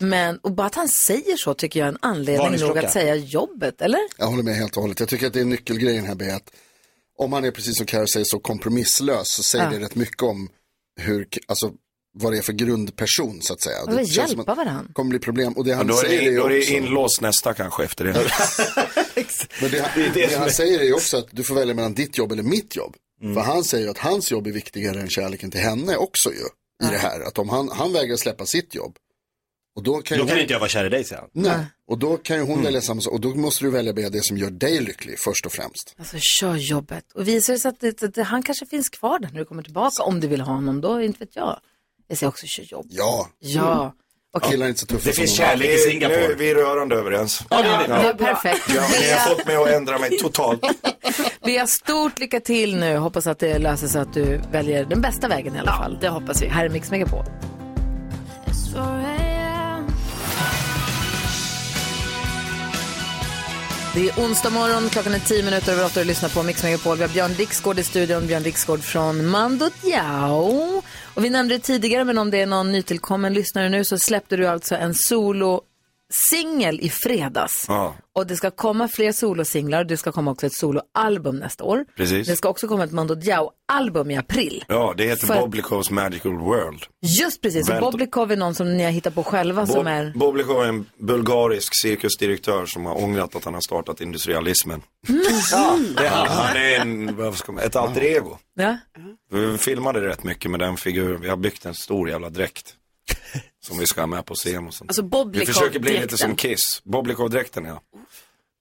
Men och bara att han säger så tycker jag är en anledning nog att säga jobbet, eller? Jag håller med helt och hållet. Jag tycker att det är nyckelgrejen här med att om man är precis som Carro säger så kompromisslös så säger Ja. det rätt mycket om hur, alltså vad det är för grundperson så att säga. Man vill hjälpa att varandra. det kommer bli problem och det han då är säger det, är då är det också. inlåst nästa kanske efter det. Men det, Det det det, han är- säger är ju också att du får välja mellan ditt jobb eller mitt jobb. Mm. För han säger ju att hans jobb är viktigare än kärleken till henne också ju. I det här, att om han, han vägrar släppa sitt jobb. Och då kan, Då ju kan hon- inte jag vara kär i dig, säger han. Nej, och då kan ju hon Mm. välja samma sak. Och då måste du välja det som gör dig lycklig först och främst. Alltså kör jobbet. Och visar det sig att det, att det, han kanske finns kvar där när du kommer tillbaka. Om du vill ha honom då, inte vet jag. Jag säger också kör jobb. Ja. Ja. Och killar är inte så tuffa Det som finns de- kärlek i Singapore. Nu, vi är rörande överens. Ja, det är det. Perfekt. Ja, ni har fått mig att ändra mig totalt. Vi har stort lycka till nu. Hoppas att det löser sig att du väljer den bästa vägen i alla fall. det hoppas vi. Här är Mix Megapol. Det är onsdag morgon, klockan är tio minuter över åtta och du lyssnar på Mix Megapol. Vi har Björn Dixgård i studion, Björn Dixgård från Mando Diao. Och vi nämnde det tidigare, men om det är någon nytillkommen lyssnare nu så släppte du alltså en solo solo-singel i fredags. Ja, Och det ska komma fler solosinglar det ska komma också ett soloalbum nästa år. Precis. Det ska också komma ett Mando Diao-album i april. ja det heter För- Boblikovs Magical World. Just precis, och Väl- Boblikov är någon som ni har hittat på själva som Bob, är... Boblikov är en bulgarisk cirkusdirektör som har ångrat att han har startat industrialismen. Mm. Det är, han är en, ett alter ego. Ja. Vi filmade rätt mycket med den figuren. Vi har byggt en stor jävla dräkt. Som vi ska ha med på scen och sånt. Alltså Vi försöker bli lite som Kiss. Boblikov-dräkten ja.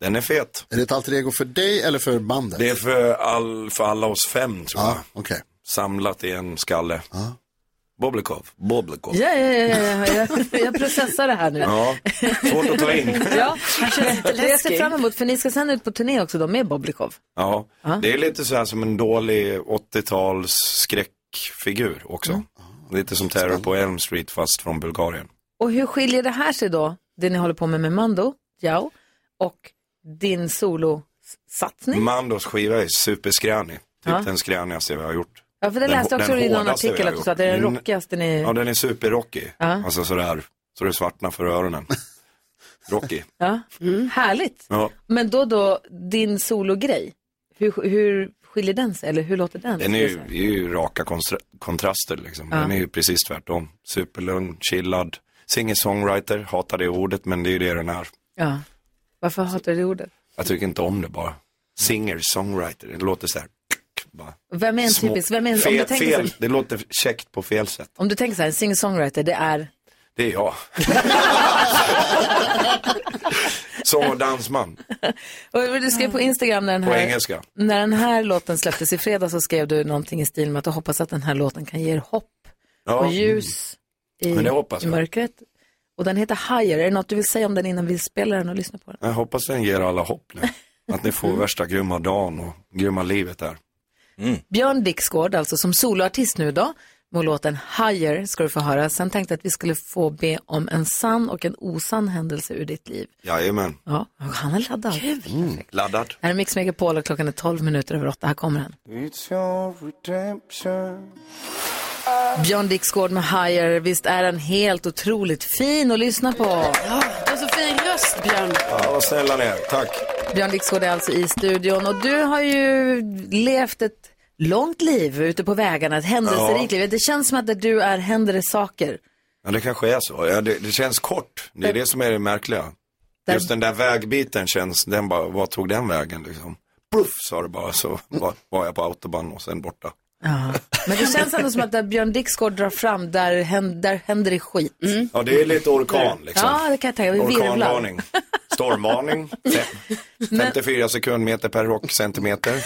Den är fet. Är det ett alter ego för dig eller för bandet? Det är för, all, för alla oss fem tror jag. okej. Samlat i en skalle. Boblikov. Boblikov. Ja, ja, ja, ja, ja. Jag, jag processar det här nu. Ja, svårt att ta in. Ja, det jag ser fram emot, för ni ska sen ut på turné också då med Boblikov. Ja, Ja. det är lite så här som en dålig 80-tals skräckfigur också. Mm. Lite som Terror på Elm Street fast från Bulgarien. Och hur skiljer det här sig då, det ni håller på med med Mando, Jao, och din solosatsning? Mandos skiva är superskränig. Typ Ja. den skränigaste vi har gjort. Ja, för det Den läste hå- jag också den i någon hårdaste artikel att du sa att det är den gjort. Mm. rockigaste ni... Ja, den är superrockig. Ja. Alltså sådär, så det svartnar för öronen. Rocky. Ja. Härligt. Ja. Men då då, din sologrej, hur, hur skiljer den sig? Eller hur låter den? Den är ju, det är ju raka kontraster liksom. Ja. Den är ju precis tvärtom. Superlugn, chillad. Singer-songwriter, hatar det ordet men det är ju det den är. Ja. Varför hatar du det ordet? Jag tycker inte om det bara. Singer-songwriter, det låter så här. Bara. Vem är en typisk, vem är en, om, fel, du tänker fel, så, Det låter käckt på fel sätt. om du tänker så här, en singer-songwriter, det är... Det är jag. Och dansman Och du skrev på Instagram när den på här... engelska. När den här låten släpptes i fredag så skrev du någonting i stil med att du hoppas att den här låten kan ge er hopp Ja. och ljus i, Men det hoppas i mörkret. Och den heter Higher. Är det något du vill säga om den innan vi spelar den och lyssnar på den? Jag hoppas den ger alla hopp nu. Att ni får Mm. värsta grymma dagen och grymma livet där. Björn Dixgård, alltså som soloartist nu då, med låten Higher ska du få höra. Sen tänkte jag att vi skulle få be om en sann och en osann händelse ur ditt liv. Jajamän. Ja, han är laddad. Mm. Laddad. Här är Mix Megapol och klockan är 12 minuter över åtta. Här kommer den. It's your redemption. Björn Dixgård med Higher, visst är han helt otroligt fin att lyssna på. Ja, du har så fin röst, Björn. Ja, vad snälla ni är. Tack. Björn Dixgård är alltså i studion och du har ju levt ett långt liv ute på vägarna, ett händelserikt liv. Det känns som att där du är händer det saker. Ja, det kanske är så. Ja, det, det känns kort. Det är det som är det märkliga. Där- Just den där vägbiten känns, den bara, vad tog den vägen liksom? Pluff sa det bara, så var, var jag på autobahn och sen borta. Ja. Men det känns ändå som att där Björn Dixgård drar fram, där händer, där händer det skit. Ja, det är lite orkan liksom. Ja, det kan jag tänka mig. Orkanvarning. Stormvarning. Fem- 54 sekundmeter per rockcentimeter.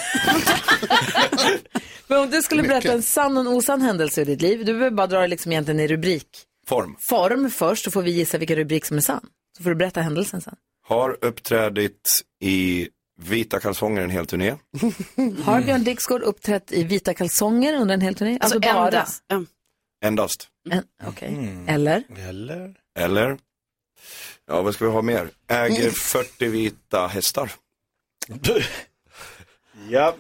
Men om du skulle berätta en sann och en osann händelse i ditt liv, du behöver bara dra det liksom egentligen i rubrik. Form. Form först, så får vi gissa vilken rubrik som är sann. Så får du berätta händelsen sen. Har uppträdit i vita kalsonger en hel turné. Har Björn Dixgård uppträtt i vita kalsonger under en hel turné? Alltså, bara? endast. Ja. Endast. En, Okej. Eller? Eller? Eller? Ja, vad ska vi ha mer? Äger 40 vita hästar. Ja.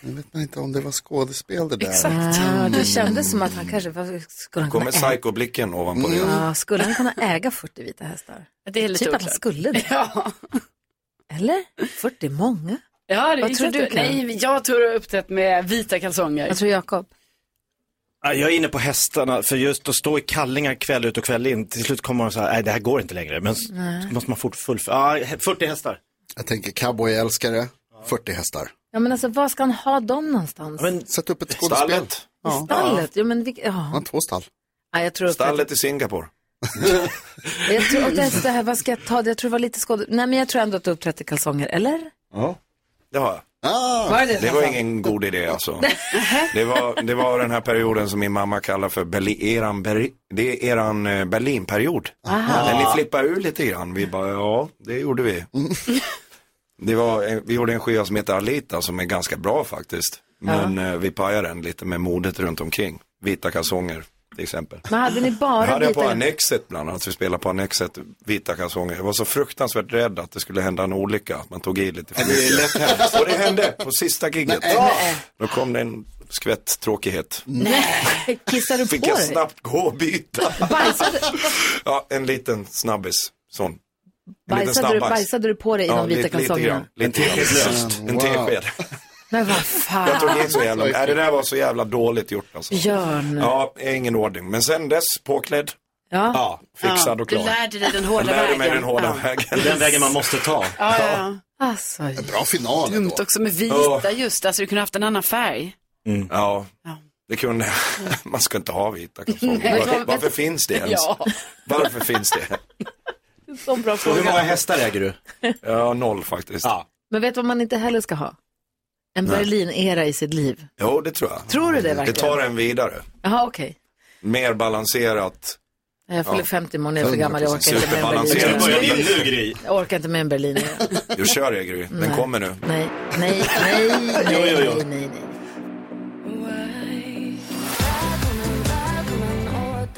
Jag vet inte om det var skådespel det där. Ah, det kändes som att han kanske vad skulle han Kommer kunna äga, psykoblicken ovanpå det. ja, skulle han kunna äga 40 vita hästar? Det är lite typ att han oklart. skulle det. Ja. Eller? 40 är många. Ja, det Vad tror inte- du, Karin? Nej, men jag tror har uppträtt med vita kalsonger. Jag tror Jakob. Ja, Jag är inne på hästarna, för just att stå i kallingar kväll ut och kväll in, till slut kommer man så här, nej det här går inte längre. Men Nej. så måste man fort fullfölja, ja, 40 hästar. Jag tänker cowboyälskare, 40 hästar. Ja, men alltså var ska han ha dem någonstans? Sätt upp ett skådespel. Stallet. Ja. Stallet? Ja, men vilka, ja. Ja, två stall. Nej, jag tror att Stallet i Singapore. Jag tror att det, här, vad ska jag ta? Jag tror det var lite skåd... Nej, men jag tror ändå att du har uppträtt i kalsonger, eller? Ja. Det har jag. Ah. Var det Det var ingen god idé alltså. Det var, det var den här perioden som min mamma kallar för Berli, eran, Berli, det är eran eh, Berlinperiod. När ni flippade ur lite grann. Vi bara, ja, det gjorde vi. Det var, eh, vi gjorde en skiva som heter Alita som är ganska bra faktiskt. Men eh, vi pajade den lite med modet runt omkring. Vita kalsonger till exempel. Men hade ni bara hade jag på. Annexet bland annat, vi spelade på Annexet, vita kalsonger. Jag var så fruktansvärt rädd att det skulle hända en olycka, att man tog i lite för mycket. Och det hände på sista giget. Nej. Då kom det en skvätt tråkighet. Nej, kissade du Fick på jag dig? snabbt gå och byta. Bajsade, Ja, en liten snabbis, sån. En bajsade, du, bajsade du på dig i Ja, de vita lite, lite kalsongerna? grann. Lite teskedslöst. En tesked. Men vad fan. Jag tog in så jävla, nej, det där var så jävla dåligt gjort alltså. Björn. Ja, ingen ordning. Men sen dess, påklädd. Ja. Ja, fixad och Du klar. lärde dig den Jag hårda lärde vägen. den hårda ja. vägen. Den vägen man måste ta. Ja, ja, ja. Alltså, Bra final Dumt ändå. också med vita Ja. just, alltså du kunde haft en annan färg. Ja, Ja. det kunde Man ska inte ha vita kalsonger. Nej. Var, varför finns det ens? Ja. Varför finns det? så bra Och hur många fråga. hästar äger du? Ja, noll faktiskt. Ja. Men vet du vad man inte heller ska ha? En. Berlin-era i sitt liv. Jo, det tror jag. Tror du det Det verkligen? tar en vidare. Jaha, okej. Mer balanserat. Jag fyller Ja. 50 imorgon, jag är för gammal, jag orkar inte med en Superbalanserat. Berlin. Börjar din nu Gry? Jag orkar inte med en Berlin. Du kör det Gry, den Nej. kommer nu. Nej, nej, nej, nej, Jo, nej, nej, nej.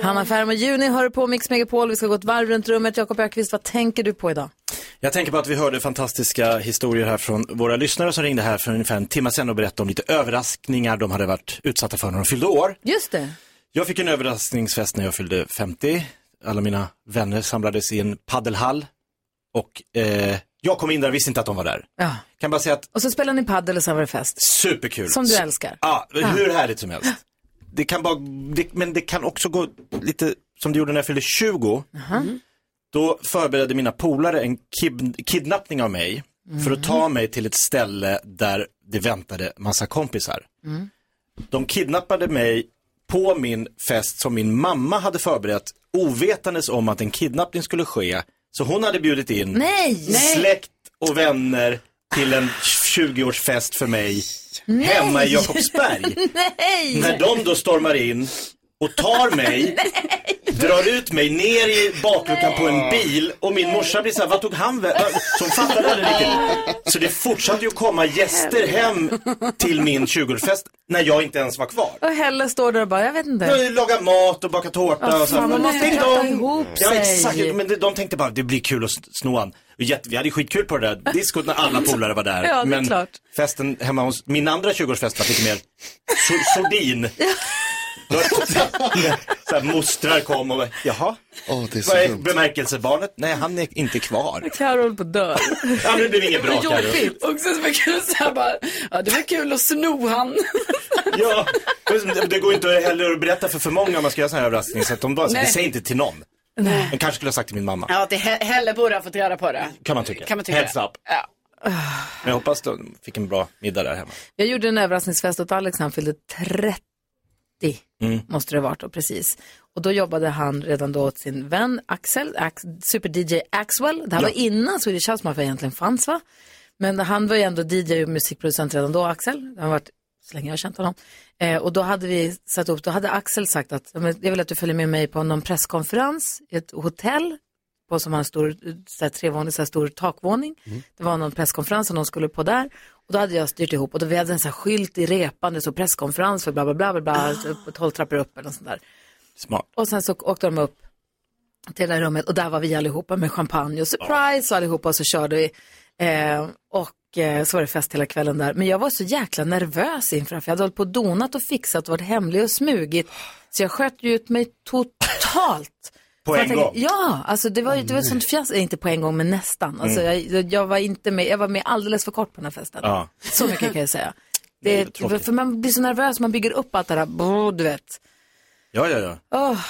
Hanna Färm och Juni hör på Mix Megapol. Vi ska gå ett varv runt rummet. Jakob Ökvist, vad tänker du på idag? Jag tänker på att vi hörde fantastiska historier här från våra lyssnare som ringde här för ungefär en timme sedan och berättade om lite överraskningar de hade varit utsatta för när de fyllde år. Just det. Jag fick en överraskningsfest när jag fyllde 50. Alla mina vänner samlades i en paddelhall och eh, jag kom in där och visste inte att de var där. Ja. Kan bara säga att Och så spelar ni paddel och så var det fest. superkul. Som du älskar. Ja, hur härligt som helst. Det kan bara, det, men det kan också gå lite som det gjorde när jag fyllde 20. Då förberedde mina polare en kid, kidnappning av mig för att ta mig till ett ställe där det väntade massa kompisar. Mm. De kidnappade mig på min fest som min mamma hade förberett ovetandes om att en kidnappning skulle ske. Så hon hade bjudit in Nej! släkt och vänner till en 20-årsfest för mig Nej! hemma i Jakobsberg. Nej! När de då stormar in och tar mig, drar ut mig ner i bakluckan på en bil och min morsa blir så här, vad tog han vägen? Så hon fattade aldrig riktigt. Så det fortsatte ju komma gäster hem till min 20-årsfest när jag inte ens var kvar. Och Helle står där och bara, jag vet inte. Jag lagar mat och bakar tårta Ja, och så. fan, man måste prata ihop Ja sig. exakt, men de, tänkte bara det blir kul att sno han. Jätte- Vi hade skitkul på det där diskot när alla polare var där. Ja, det är men klart. festen hemma hos, min andra 20-årsfest var lite mer so, sordin. Så här, mostrar kom och bara, jaha, Åh, det är så vad är dumt. bemärkelsebarnet? Nej, han är inte kvar. Carro håller på att dö. Ja, det blev inget bra Carro. Och sen så var det kul så här bara, ja det var kul att sno han. Ja, det- går inte heller att berätta för för många om man ska göra sån här överraskning. Så att de bara, Nej. säg inte till någon. Nej. Men kanske skulle ha sagt till min mamma. Ja, det he- Helle borde ha fått reda på det. Kan man tycka. Kan man tycka. Heads up. Ja. Men jag hoppas de fick en bra middag där hemma. Jag gjorde en överraskningsfest åt Alex när han fyllde 30. Mm. Måste det ha varit då, precis. Och då jobbade han redan då åt sin vän Axel, Ax, super-DJ Axwell. Det här Ja. var innan Swedish House Mafia egentligen fanns va? Men han var ju ändå DJ och musikproducent redan då, Axel. Det har varit så länge jag har känt honom. Eh, och då hade vi satt upp, då hade Axel sagt att "Ja, men jag vill att du följer med mig på någon presskonferens i ett hotell på som har en stor, så här, trevåning, så här, stor takvåning. Det var någon presskonferens som de skulle på där. Och då hade jag styrt ihop och då vi hade en så här skylt i repan, det stod presskonferens för bla bla bla, bla, bla så upp- tolv trappor upp eller sånt där. Smart. Och sen så åkte de upp till det där rummet och där var vi allihopa med champagne och surprise och allihopa och så körde vi. Eh, och eh, så var det fest hela kvällen där. Men jag var så jäkla nervös inför det här, för jag hade hållit på och donat och fixat och varit hemlig och smugit. Så jag sköt ju ut mig totalt. På en jag gång? Ja, alltså det var, ju- det var ett sånt fjäs, eh, inte på en gång men nästan. Alltså Mm. jag, jag var inte med, jag var med alldeles för kort på den här festen. Ja. Så mycket kan jag säga. Det Det, för man blir så nervös, man bygger upp allt det där, brr, du vet. Ja, ja, ja. Åh,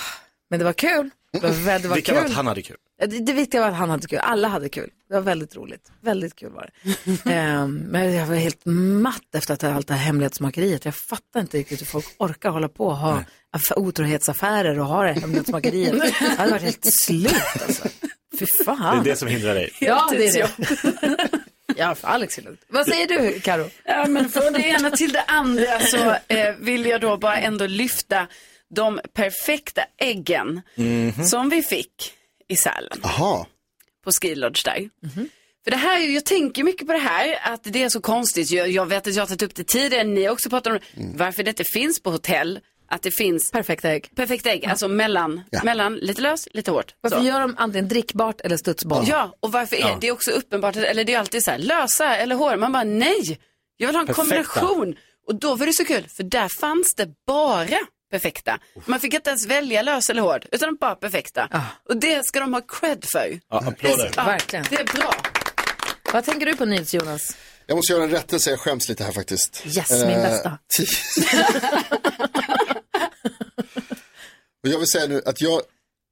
men det var kul. Det var, det var var att han hade kul. Det, det viktiga var att han hade kul. Alla hade kul. Det var väldigt roligt. Väldigt kul var det. Ehm, men jag var helt matt efter att ha allt det här hemlighetsmakeriet. Jag fattar inte riktigt hur folk orkar hålla på och ha aff- otrohetsaffärer och ha det hemlighetsmakeriet. Jag hade varit helt slut alltså. Fy fan. Det är det som hindrar dig. Ja, det är det. Ja, för Alex är lugnt. Vad säger du, Karo? Ja, men från det ena till det andra så eh, vill jag då bara ändå lyfta de perfekta äggen Mhm. som vi fick i Sälen Aha. på Ski Lodge där. För det här, jag tänker mycket på det här, att det är så konstigt. Jag, jag vet att jag har tagit upp det tidigare, ni har också pratat om det. Varför det inte finns på hotell, att det finns perfekta ägg. Perfekta ägg, alltså mellan, mellan lite lös, lite hårt. Varför Så. gör de antingen drickbart eller studsboll? Ja, och varför är Ja. det också uppenbart, eller det är alltid så här, lösa eller hår. Man bara nej, jag vill ha en Perfekta. kombination. Och då var det så kul, för där fanns det bara perfekta. Man fick inte ens välja lös eller hård, utan bara perfekta. Och det ska de ha cred för. Ja, applåder. Ja, Verkligen. Det är bra. Vad tänker du på nyhets, Jonas? Jag måste göra en rättelse, jag skäms lite här faktiskt. Yes, min bästa. Och jag vill säga nu att jag,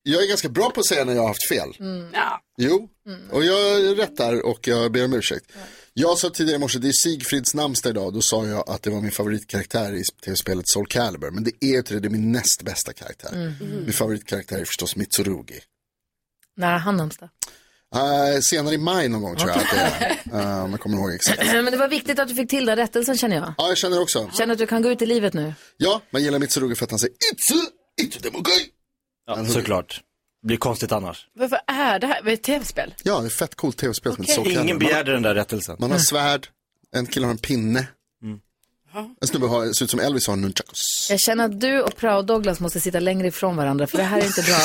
jag är ganska bra på att säga när jag har haft fel. Ja. Jo, och jag rättar och jag ber om ursäkt. Jag sa tidigare i morse, det är Sigfrids namnsdag idag, då sa jag att det var min favoritkaraktär i tv-spelet Soul Calibur. Men det är ju inte det, det är min näst bästa karaktär. Mhm. Min favoritkaraktär är förstås Mitsurugi. När han namnsdag? Uh, senare i maj någon gång tror jag att det är. Uh, jag kommer ihåg exakt. Men det var viktigt att du fick till den rättelsen känner jag. Ja, jag känner också. Känner att du kan gå ut i livet nu? Ja, man gillar Mitsurugi för att han säger Itsu, Itsu demogai. Ja, såklart. Blir konstigt annars. Varför är det här, är det tv-spel? Ja, det är ett fett coolt tv-spel som heter Soul Ingen begärde den där rättelsen. Man har svärd, en kille har en pinne. En snubbe har, ser ut som Elvis har nunchakos. Jag känner att du och Prao och Douglas måste sitta längre ifrån varandra för det här är inte bra.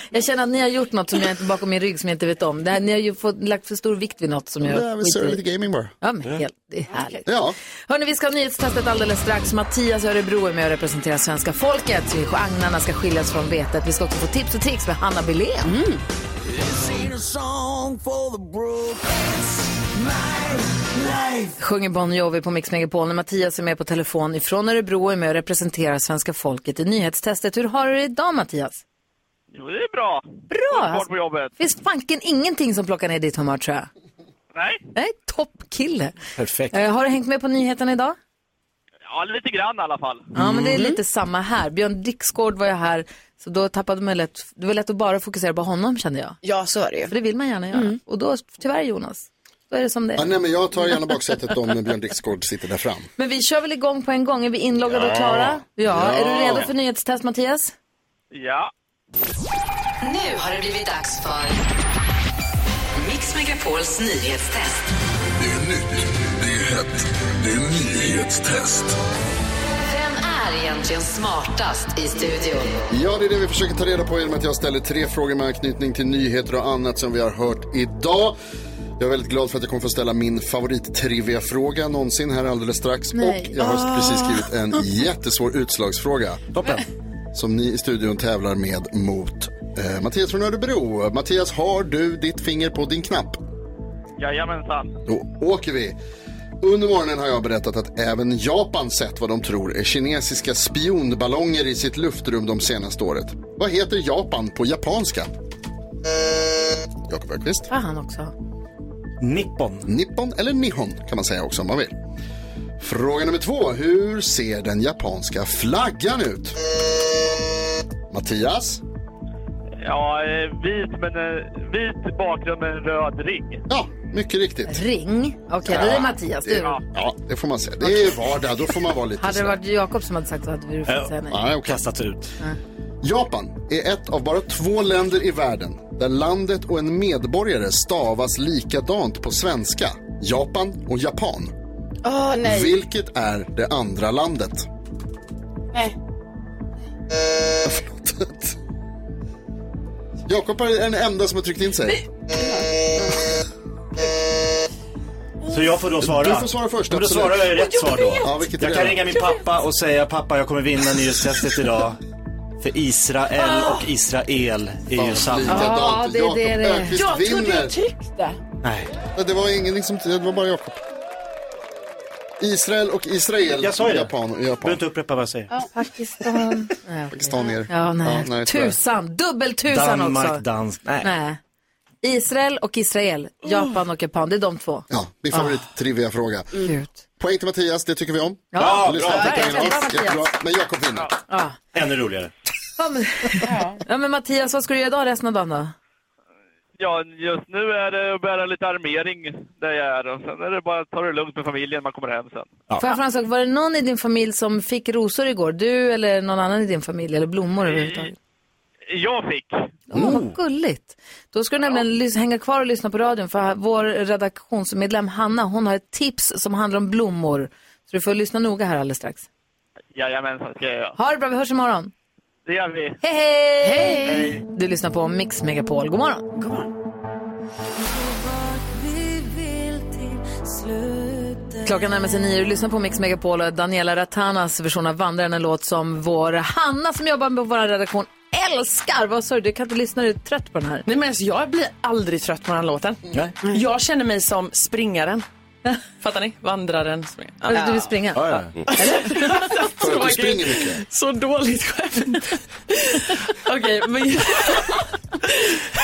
jag känner att ni har gjort något som jag inte bakom min rygg som jag inte vet om. Det här, ni har ju fått, lagt för stor vikt vid något som jag Ja, vi ser lite gaming bara. Ja, men helt, det är härligt. Ja. Hörni, vi ska ha nyhetstestet alldeles strax. Mattias Örebro är med och representerar svenska folket. Agnarna ska skiljas från vetet. Vi ska också få tips och tricks med Hanna Billén. Sjunger Bon Jovi på Mix Megapol när Mattias är med på telefon ifrån Örebro och är med och representerar svenska folket i nyhetstestet. Hur har du det idag Mattias? Jo, det är bra. Bra! Fart på jobbet. Finns fanken ingenting som plockar ner ditt humör tror jag. Nej, Nej, toppkille. Perfekt. Eh, har du hängt med på nyheterna idag? ja, lite grann i alla fall. Ja, men det är Mm. lite samma här. Björn Dixgård var jag här, så då tappade man lätt, det var lätt att bara fokusera på honom kände jag. Ja, så är det ju. För det vill man gärna göra. Och då, tyvärr Jonas, då är det som det Ja, är. nej, men jag tar gärna baksätet om Björn Dixgård sitter där fram. Men vi kör väl igång på en gång, är vi inloggade och Ja. klara? Ja. Ja. Är du redo för nyhetstest Mattias? Ja. Nu har det blivit dags för Mix Megapols nyhetstest. Det är nytt, det är hett, det är nyhetstest. Vem är egentligen smartast i studion? Ja, det är det vi försöker ta reda på genom att jag ställer tre frågor med anknytning till nyheter och annat som vi har hört idag. Jag är väldigt glad för att jag kommer få ställa min favorit-trivia-fråga någonsin här alldeles strax. Nej. Och jag har Ah. precis skrivit en jättesvår utslagsfråga. Toppen. Som ni i studion tävlar med mot eh, Mattias från Örebro. Mattias, har du ditt finger på din knapp? Jajamensan. Då åker vi. Under morgonen har jag berättat att även Japan sett vad de tror är kinesiska spionballonger i sitt luftrum de senaste året. Vad heter Japan på japanska? Jakob Bergqvist. Får han också? Nippon. Nippon eller Nihon kan man säga också om man vill. Fråga nummer två. Hur ser den japanska flaggan ut? Mattias? Ja, eh, vit, men eh, vit bakgrund med en röd ring. Ja, mycket riktigt. Ring? Okej, det är Mattias. Du. Ja, ja, det får man säga. Det är vardag, då får man vara lite Hade det varit Jakob som hade sagt så hade vi fått säga nej. Nej, okej. Kastats ut. Japan är ett av bara två länder i världen där landet och en medborgare stavas likadant på svenska. Japan och Japan. Åh, nej. Vilket är det andra landet? Nej. Förlåt. Jakob är den enda som har tryckt in sig. Så jag får då svara? Du får svara först, Men då absolut. svarar jag rätt svar då. Ja, vilket är jag det kan ringa min pappa och säga pappa jag kommer vinna nyhetstestet idag. För Israel och Israel är ju samma. Ja, det är det det är. Bergqvist Jag trodde vinner. jag tryckte. Nej. Det var ingenting som, det var bara Jakob. Israel och Israel. Jag sa ju det. Japan och Du behöver Japan. inte upprepa vad jag säger. Pakistan. Nej, okej. Pakistanier. Ja, nej. Ja, nej, tyvärr. tusan. Dubbeltusan Danmark, också. dansk. Nej. Nej. Israel och Israel. Japan och Japan. Det är de två. Ja, min favorit-trivia-fråga. Gud. Poäng till Mattias, det tycker vi om. Ja, Lyssna bra. poängen bra. Mattias. Jättebra. Men Jakob vinner. Ja. Ännu roligare. Ja, men, ja, men Mattias, vad ska du göra idag resten av dagen då? Ja, just nu är det att bära lite armering där jag är och sen är det bara att ta det lugnt med familjen man kommer hem sen. Får jag fråga en sak? Var det någon i din familj som fick rosor igår? Du eller någon annan i din familj? Eller blommor överhuvudtaget? Jag fick. Åh, vad gulligt. Då ska du nämligen lys- hänga kvar och lyssna på radion för vår redaktionsmedlem Hanna, hon har ett tips som handlar om blommor. Så du får lyssna noga här alldeles strax. Jajamensan, ska jag göra. Ha det bra, vi hörs imorgon. Det gör vi. Hej, hej! Du lyssnar på Mix Megapol. God morgon. God morgon. Klockan närmar sig nio. Du lyssnar på Mix Megapol och Daniela Ratanas version av Vandraren, en låt som vår Hanna som jobbar med vår redaktion älskar. Vad sa du? Du kan inte lyssna, du är trött på den här. Nej men alltså, jag blir aldrig trött på den här låten. Nej. Jag känner mig som springaren. Fattar ni? Vandraren. Springaren. Alltså, Du vill springa? Ja, ja. För att du springer mycket. Så dåligt skämt. Okej, men...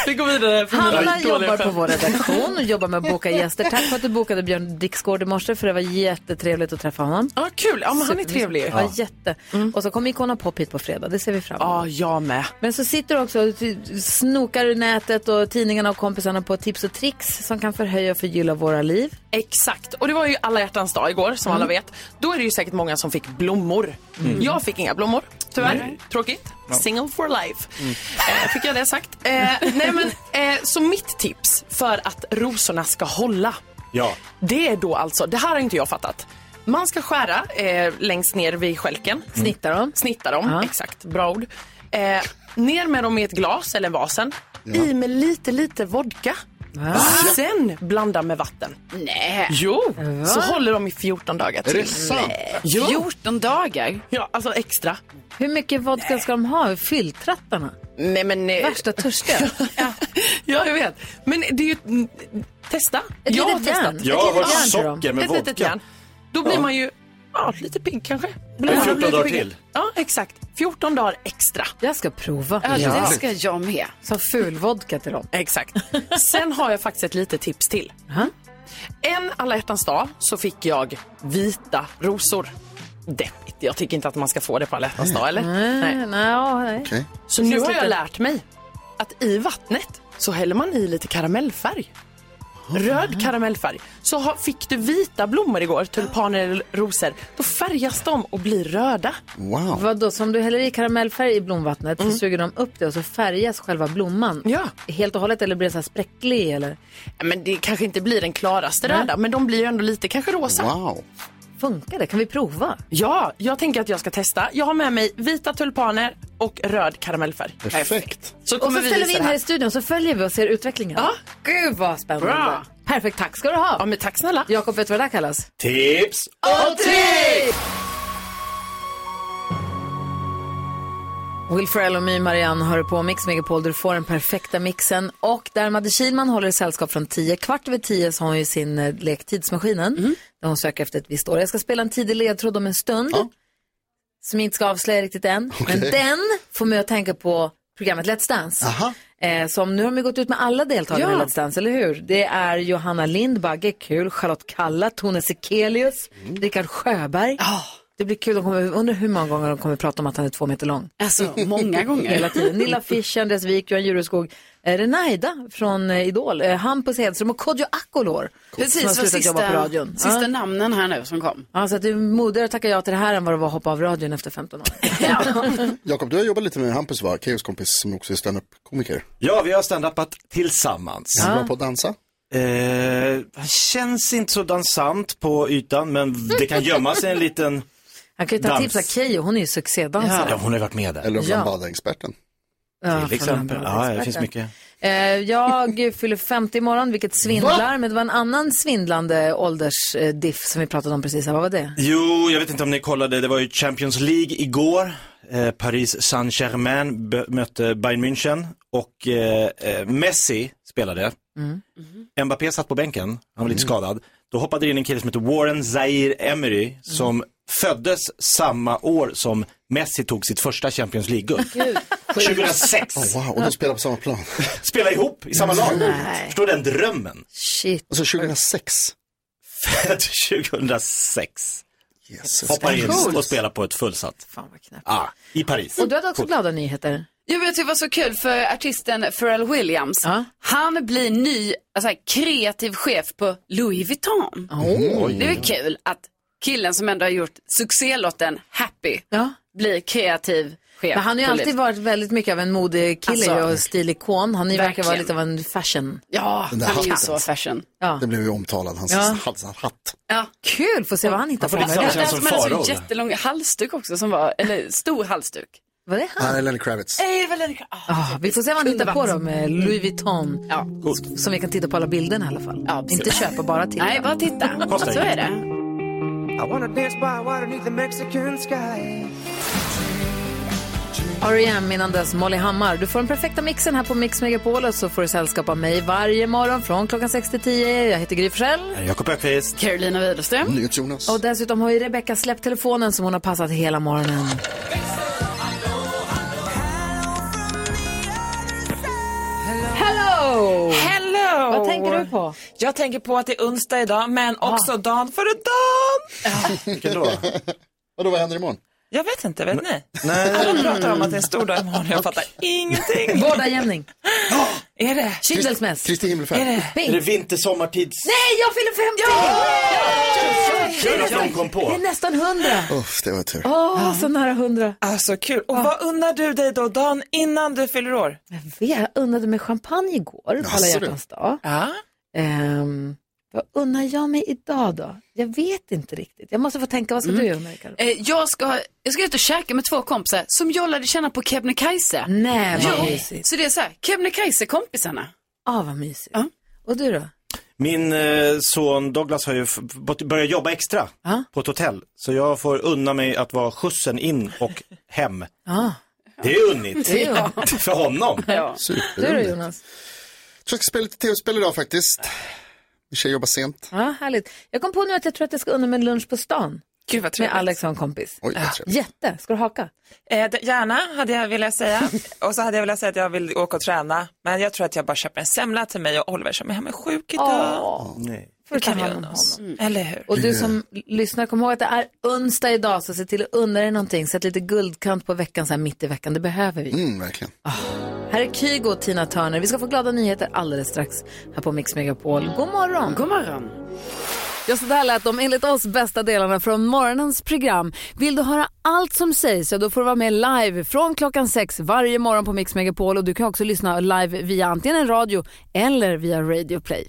Vi går vidare. Hanna jobbar på vår redaktion och jobbar med att boka gäster. Tack för att du bokade Björn Dixgård i morse för det var jättetrevligt att träffa honom. Ja, kul. Ja, men han är trevlig. Ja, Ja. jätte. Och så kommer Icona Pop hit på fredag, det ser vi fram emot. ja, jag med. Men så sitter du också och snokar i nätet och tidningarna och kompisarna på tips och tricks som kan förhöja och förgylla våra liv. Exakt. Och det var ju alla hjärtans dag igår, som alla vet. Då är det ju säkert många som fick blommor. Jag fick inga blommor, tyvärr. Tråkigt. Single for life. Eh, fick jag det sagt. Eh, nej men, eh, så mitt tips för att rosorna ska hålla, Ja. det är då alltså, det här har inte jag fattat. Man ska skära eh, längst ner vid skälken. Snitta dem. Snitta dem, Ja. exakt. Bra ord. Eh, ner med dem i ett glas eller vasen. I med lite, lite vodka. Sen blanda med vatten. Nej. Jo, så håller de i 14 dagar till. Är det sant? Jo. 14 dagar? Ja, alltså extra. Hur mycket vodka ska de ha? Fylltrattarna? Nej men... eh, Värsta törstiga. Ja, jag vet. Men det är ju... mm, Testa. Ett jag har testat. Jag har socker med Ett litet vodka. järn. Då blir man ju ja, lite pigg kanske. Blir Ja, man 14 lite dagar piggare. till. Ja, exakt. 14 dagar extra. Jag ska prova. Ja, det ska jag med. Som fulvodka till dem. Exakt. Sen har jag faktiskt ett litet tips till. En alla hjärtans dag så fick jag vita rosor. Deppigt. Jag tycker inte att man ska få det på alla hjärtans dag, eller? Nej, nej. Okej. Så nu har jag lite- lärt mig att i vattnet så häller man i lite karamellfärg. Röd karamellfärg. Så har, fick du vita blommor igår, tulpaner eller rosor, då färgas de och blir röda. Wow. Vadå, så om du häller i karamellfärg i blomvattnet så suger de upp det och så färgas själva blomman? Ja. Helt och hållet eller blir det så här spräcklig eller? Men det kanske inte blir den klaraste röda, men de blir ju ändå lite kanske rosa. Wow. Funkar det? Kan vi prova? Ja, jag tänker att jag ska testa. Jag har med mig vita tulpaner, och röd karamellfärg. Perfekt. Så och kommer så vi ställer vi in här här. i studion så följer vi och ser utvecklingen. Ja. Gud vad spännande. Bra. Perfekt, tack ska du ha. Ja, men tack snälla. Jakob, vet du vad det där kallas? Tips och trick! Will Ferrell och My Marianne hör på Mix Megapol där du får den perfekta mixen. Och där Madde Kihlman håller sällskap från 10, kvart över 10 så har hon ju sin eh, lek Tidsmaskinen. Där hon söker efter ett visst år. Jag ska spela en tidig ledtråd om en stund. Som jag inte ska avslöja riktigt än. Men Okej. den får mig att tänka på programmet Let's Dance. Eh, som nu har de gått ut med alla deltagare Ja. i Let's Dance, eller hur? Det är Johanna Lind, Bagge, kul, Charlotte Kalla, Tone Sekelius, Rickard Sjöberg. Det blir kul, de kommer, undrar hur många gånger de kommer prata om att han är två meter lång. Alltså, många gånger. Hela tiden. Nilla Fischer, Andreas Wijk, Johan Jureskog, eh, Renaida från eh, Idol, eh, Hampus Hedström och Kodjo Akolor. som har Precis, var slutat jobba på sista, radion. sista Ja. namnen här nu som kom. Ja, så att det är modigare att tacka ja till det här än vad det var att hoppa av radion efter 15 år. Jakob, du har jobbat lite med Hampus va? Keos kompis som också är standup-komiker. Ja, vi har standupat tillsammans. Är han bra på att dansa? Eh, känns inte så dansant på ytan, men det kan gömma sig en liten... Han kan ju ta Dans. tips av Keyyo, hon är ju succédansare. Ja, hon har ju varit med där. Eller Ja. Lambada-experten. Ja, Till exempel. Ja, det finns mycket. Eh, jag fyller 50 imorgon, vilket svindlar. Men det var en annan svindlande åldersdiff som vi pratade om precis. här. Vad var det? Jo, jag vet inte om ni kollade, det var ju Champions League igår. Eh, Paris Saint-Germain bö- mötte Bayern München och eh, eh, Messi spelade. Mm. Mbappé satt på bänken, han var lite skadad. Då hoppade det in en kille som heter Warren Zaire Emery som föddes samma år som Messi tog sitt första Champions League-guld. 2006. Oh, wow, och de spelar på samma plan. Spela ihop i samma lag. Nej. Förstår du den drömmen? Shit. Alltså 2006. Född 2006. Jesus. Hoppar in och spelar på ett fullsatt. Fan vad knäppt. Ah, I Paris. Och du hade också Coolt. glada nyheter. Jag vet, det var så kul för artisten Pharrell Williams. Han blir ny alltså, kreativ chef på Louis Vuitton. Oh. Det är väl kul att killen som ändå har gjort succélåten Happy Ja. blir kreativ chef. Men han har ju alltid Louis- varit väldigt mycket av en modekille Alltså, och stilikon. Han verkar vara verkligen. lite av en fashion. Ja, han är ju så fashion. Ja. Det blev ju omtalad, hans Ja. hans hatt. Ja. Kul, får se vad han hittar Han på. som hade Farao. så jättelång halsduk också som var, eller stor halsduk. Vad är det han? Han är Lenny Kravitz. Nej, väl en... ah, Ah, vi får se vad han hittar på då med Louis Vuitton. Ja. Som vi kan titta på alla bilderna i alla fall. Ja. Inte köpa, bara titta. Nej, bara titta. Så är det. I wanna dance by water beneath the Mexican sky. R.E.M. innan dess Molly Hammar. Du får den perfekta mixen här på Mix Megapol och så får du sällskap av mig varje morgon från klockan 6 till 10. Jag heter Gry Forssell. Jakob Öqvist. Carolina Widerström. NyhetsJonas. Och dessutom har ju Rebecca släppt telefonen som hon har passat hela morgonen. Hello! Hello! Vad tänker du på? Jag tänker på att det är onsdag idag, men också dagen före dagen. Vilken då? Vadå, vad händer imorgon? Jag vet inte, vet ni? Nej. Alla pratar om att det är en stor dag imorgon, jag fattar ingenting. Vårdagjämning. Är det? Kyndelsmäss. Kristi Är himmelfärd. det? Är det vintersommartids... Nej, jag fyller 50! Kul att de kom på. Det är nästan 100. Uff, det var tur. Åh, så nära 100. Alltså kul. Och vad unnar du dig då dagen innan du fyller år? Jag vet, jag unnade mig champagne igår på alla hjärtans dag. Ja. Ehm, vad unnar jag mig idag då? Jag vet inte riktigt. Jag måste få tänka, vad ska du unna dig? Karo? Eh, jag, ska, jag ska ut och käka med två kompisar som jag lärde känna på Kebnekaise. Nej, vad Jo, mysigt. så det är så här, Kebnekaise-kompisarna. Ah, vad mysigt. Ja. Och du då? Min eh, son Douglas har ju börjat jobba extra Ja. på ett hotell. Så jag får unna mig att vara skjutsen in och hem. Ah. Det är unnigt. Det är unnigt. För honom. Du då. Jonas? Jag ska spela lite tv-spel idag faktiskt. Min tjej jobbar sent. Ja, härligt. Jag kom på nu att jag tror att jag ska unna mig en lunch på stan. Gud vad Med trevligt. Alex och en kompis. Oj, trevligt. Jätte. Ska du haka? Eh, gärna, hade jag velat säga. Och så hade jag velat säga att jag vill åka och träna. Men jag tror att jag bara köper en semla till mig och Oliver som är hemma sjuk idag. Åh, Nej. Får du ta kan vi hand om oss. honom. Eller hur? Och du som lyssnar, kom ihåg att det är onsdag idag, så se till att unna dig någonting. Sätt lite guldkant på veckan, så här mitt i veckan. Det behöver vi. Mm, verkligen. Här är Kygo och Tina Turner. Vi ska få glada nyheter alldeles strax här på Mix Megapol. God morgon! God morgon. Ja, så där lät de enligt oss bästa delarna från morgonens program. Vill du höra allt som sägs så då får du vara med live från klockan sex varje morgon på Mix Megapol och du kan också lyssna live via antingen en radio eller via Radio Play.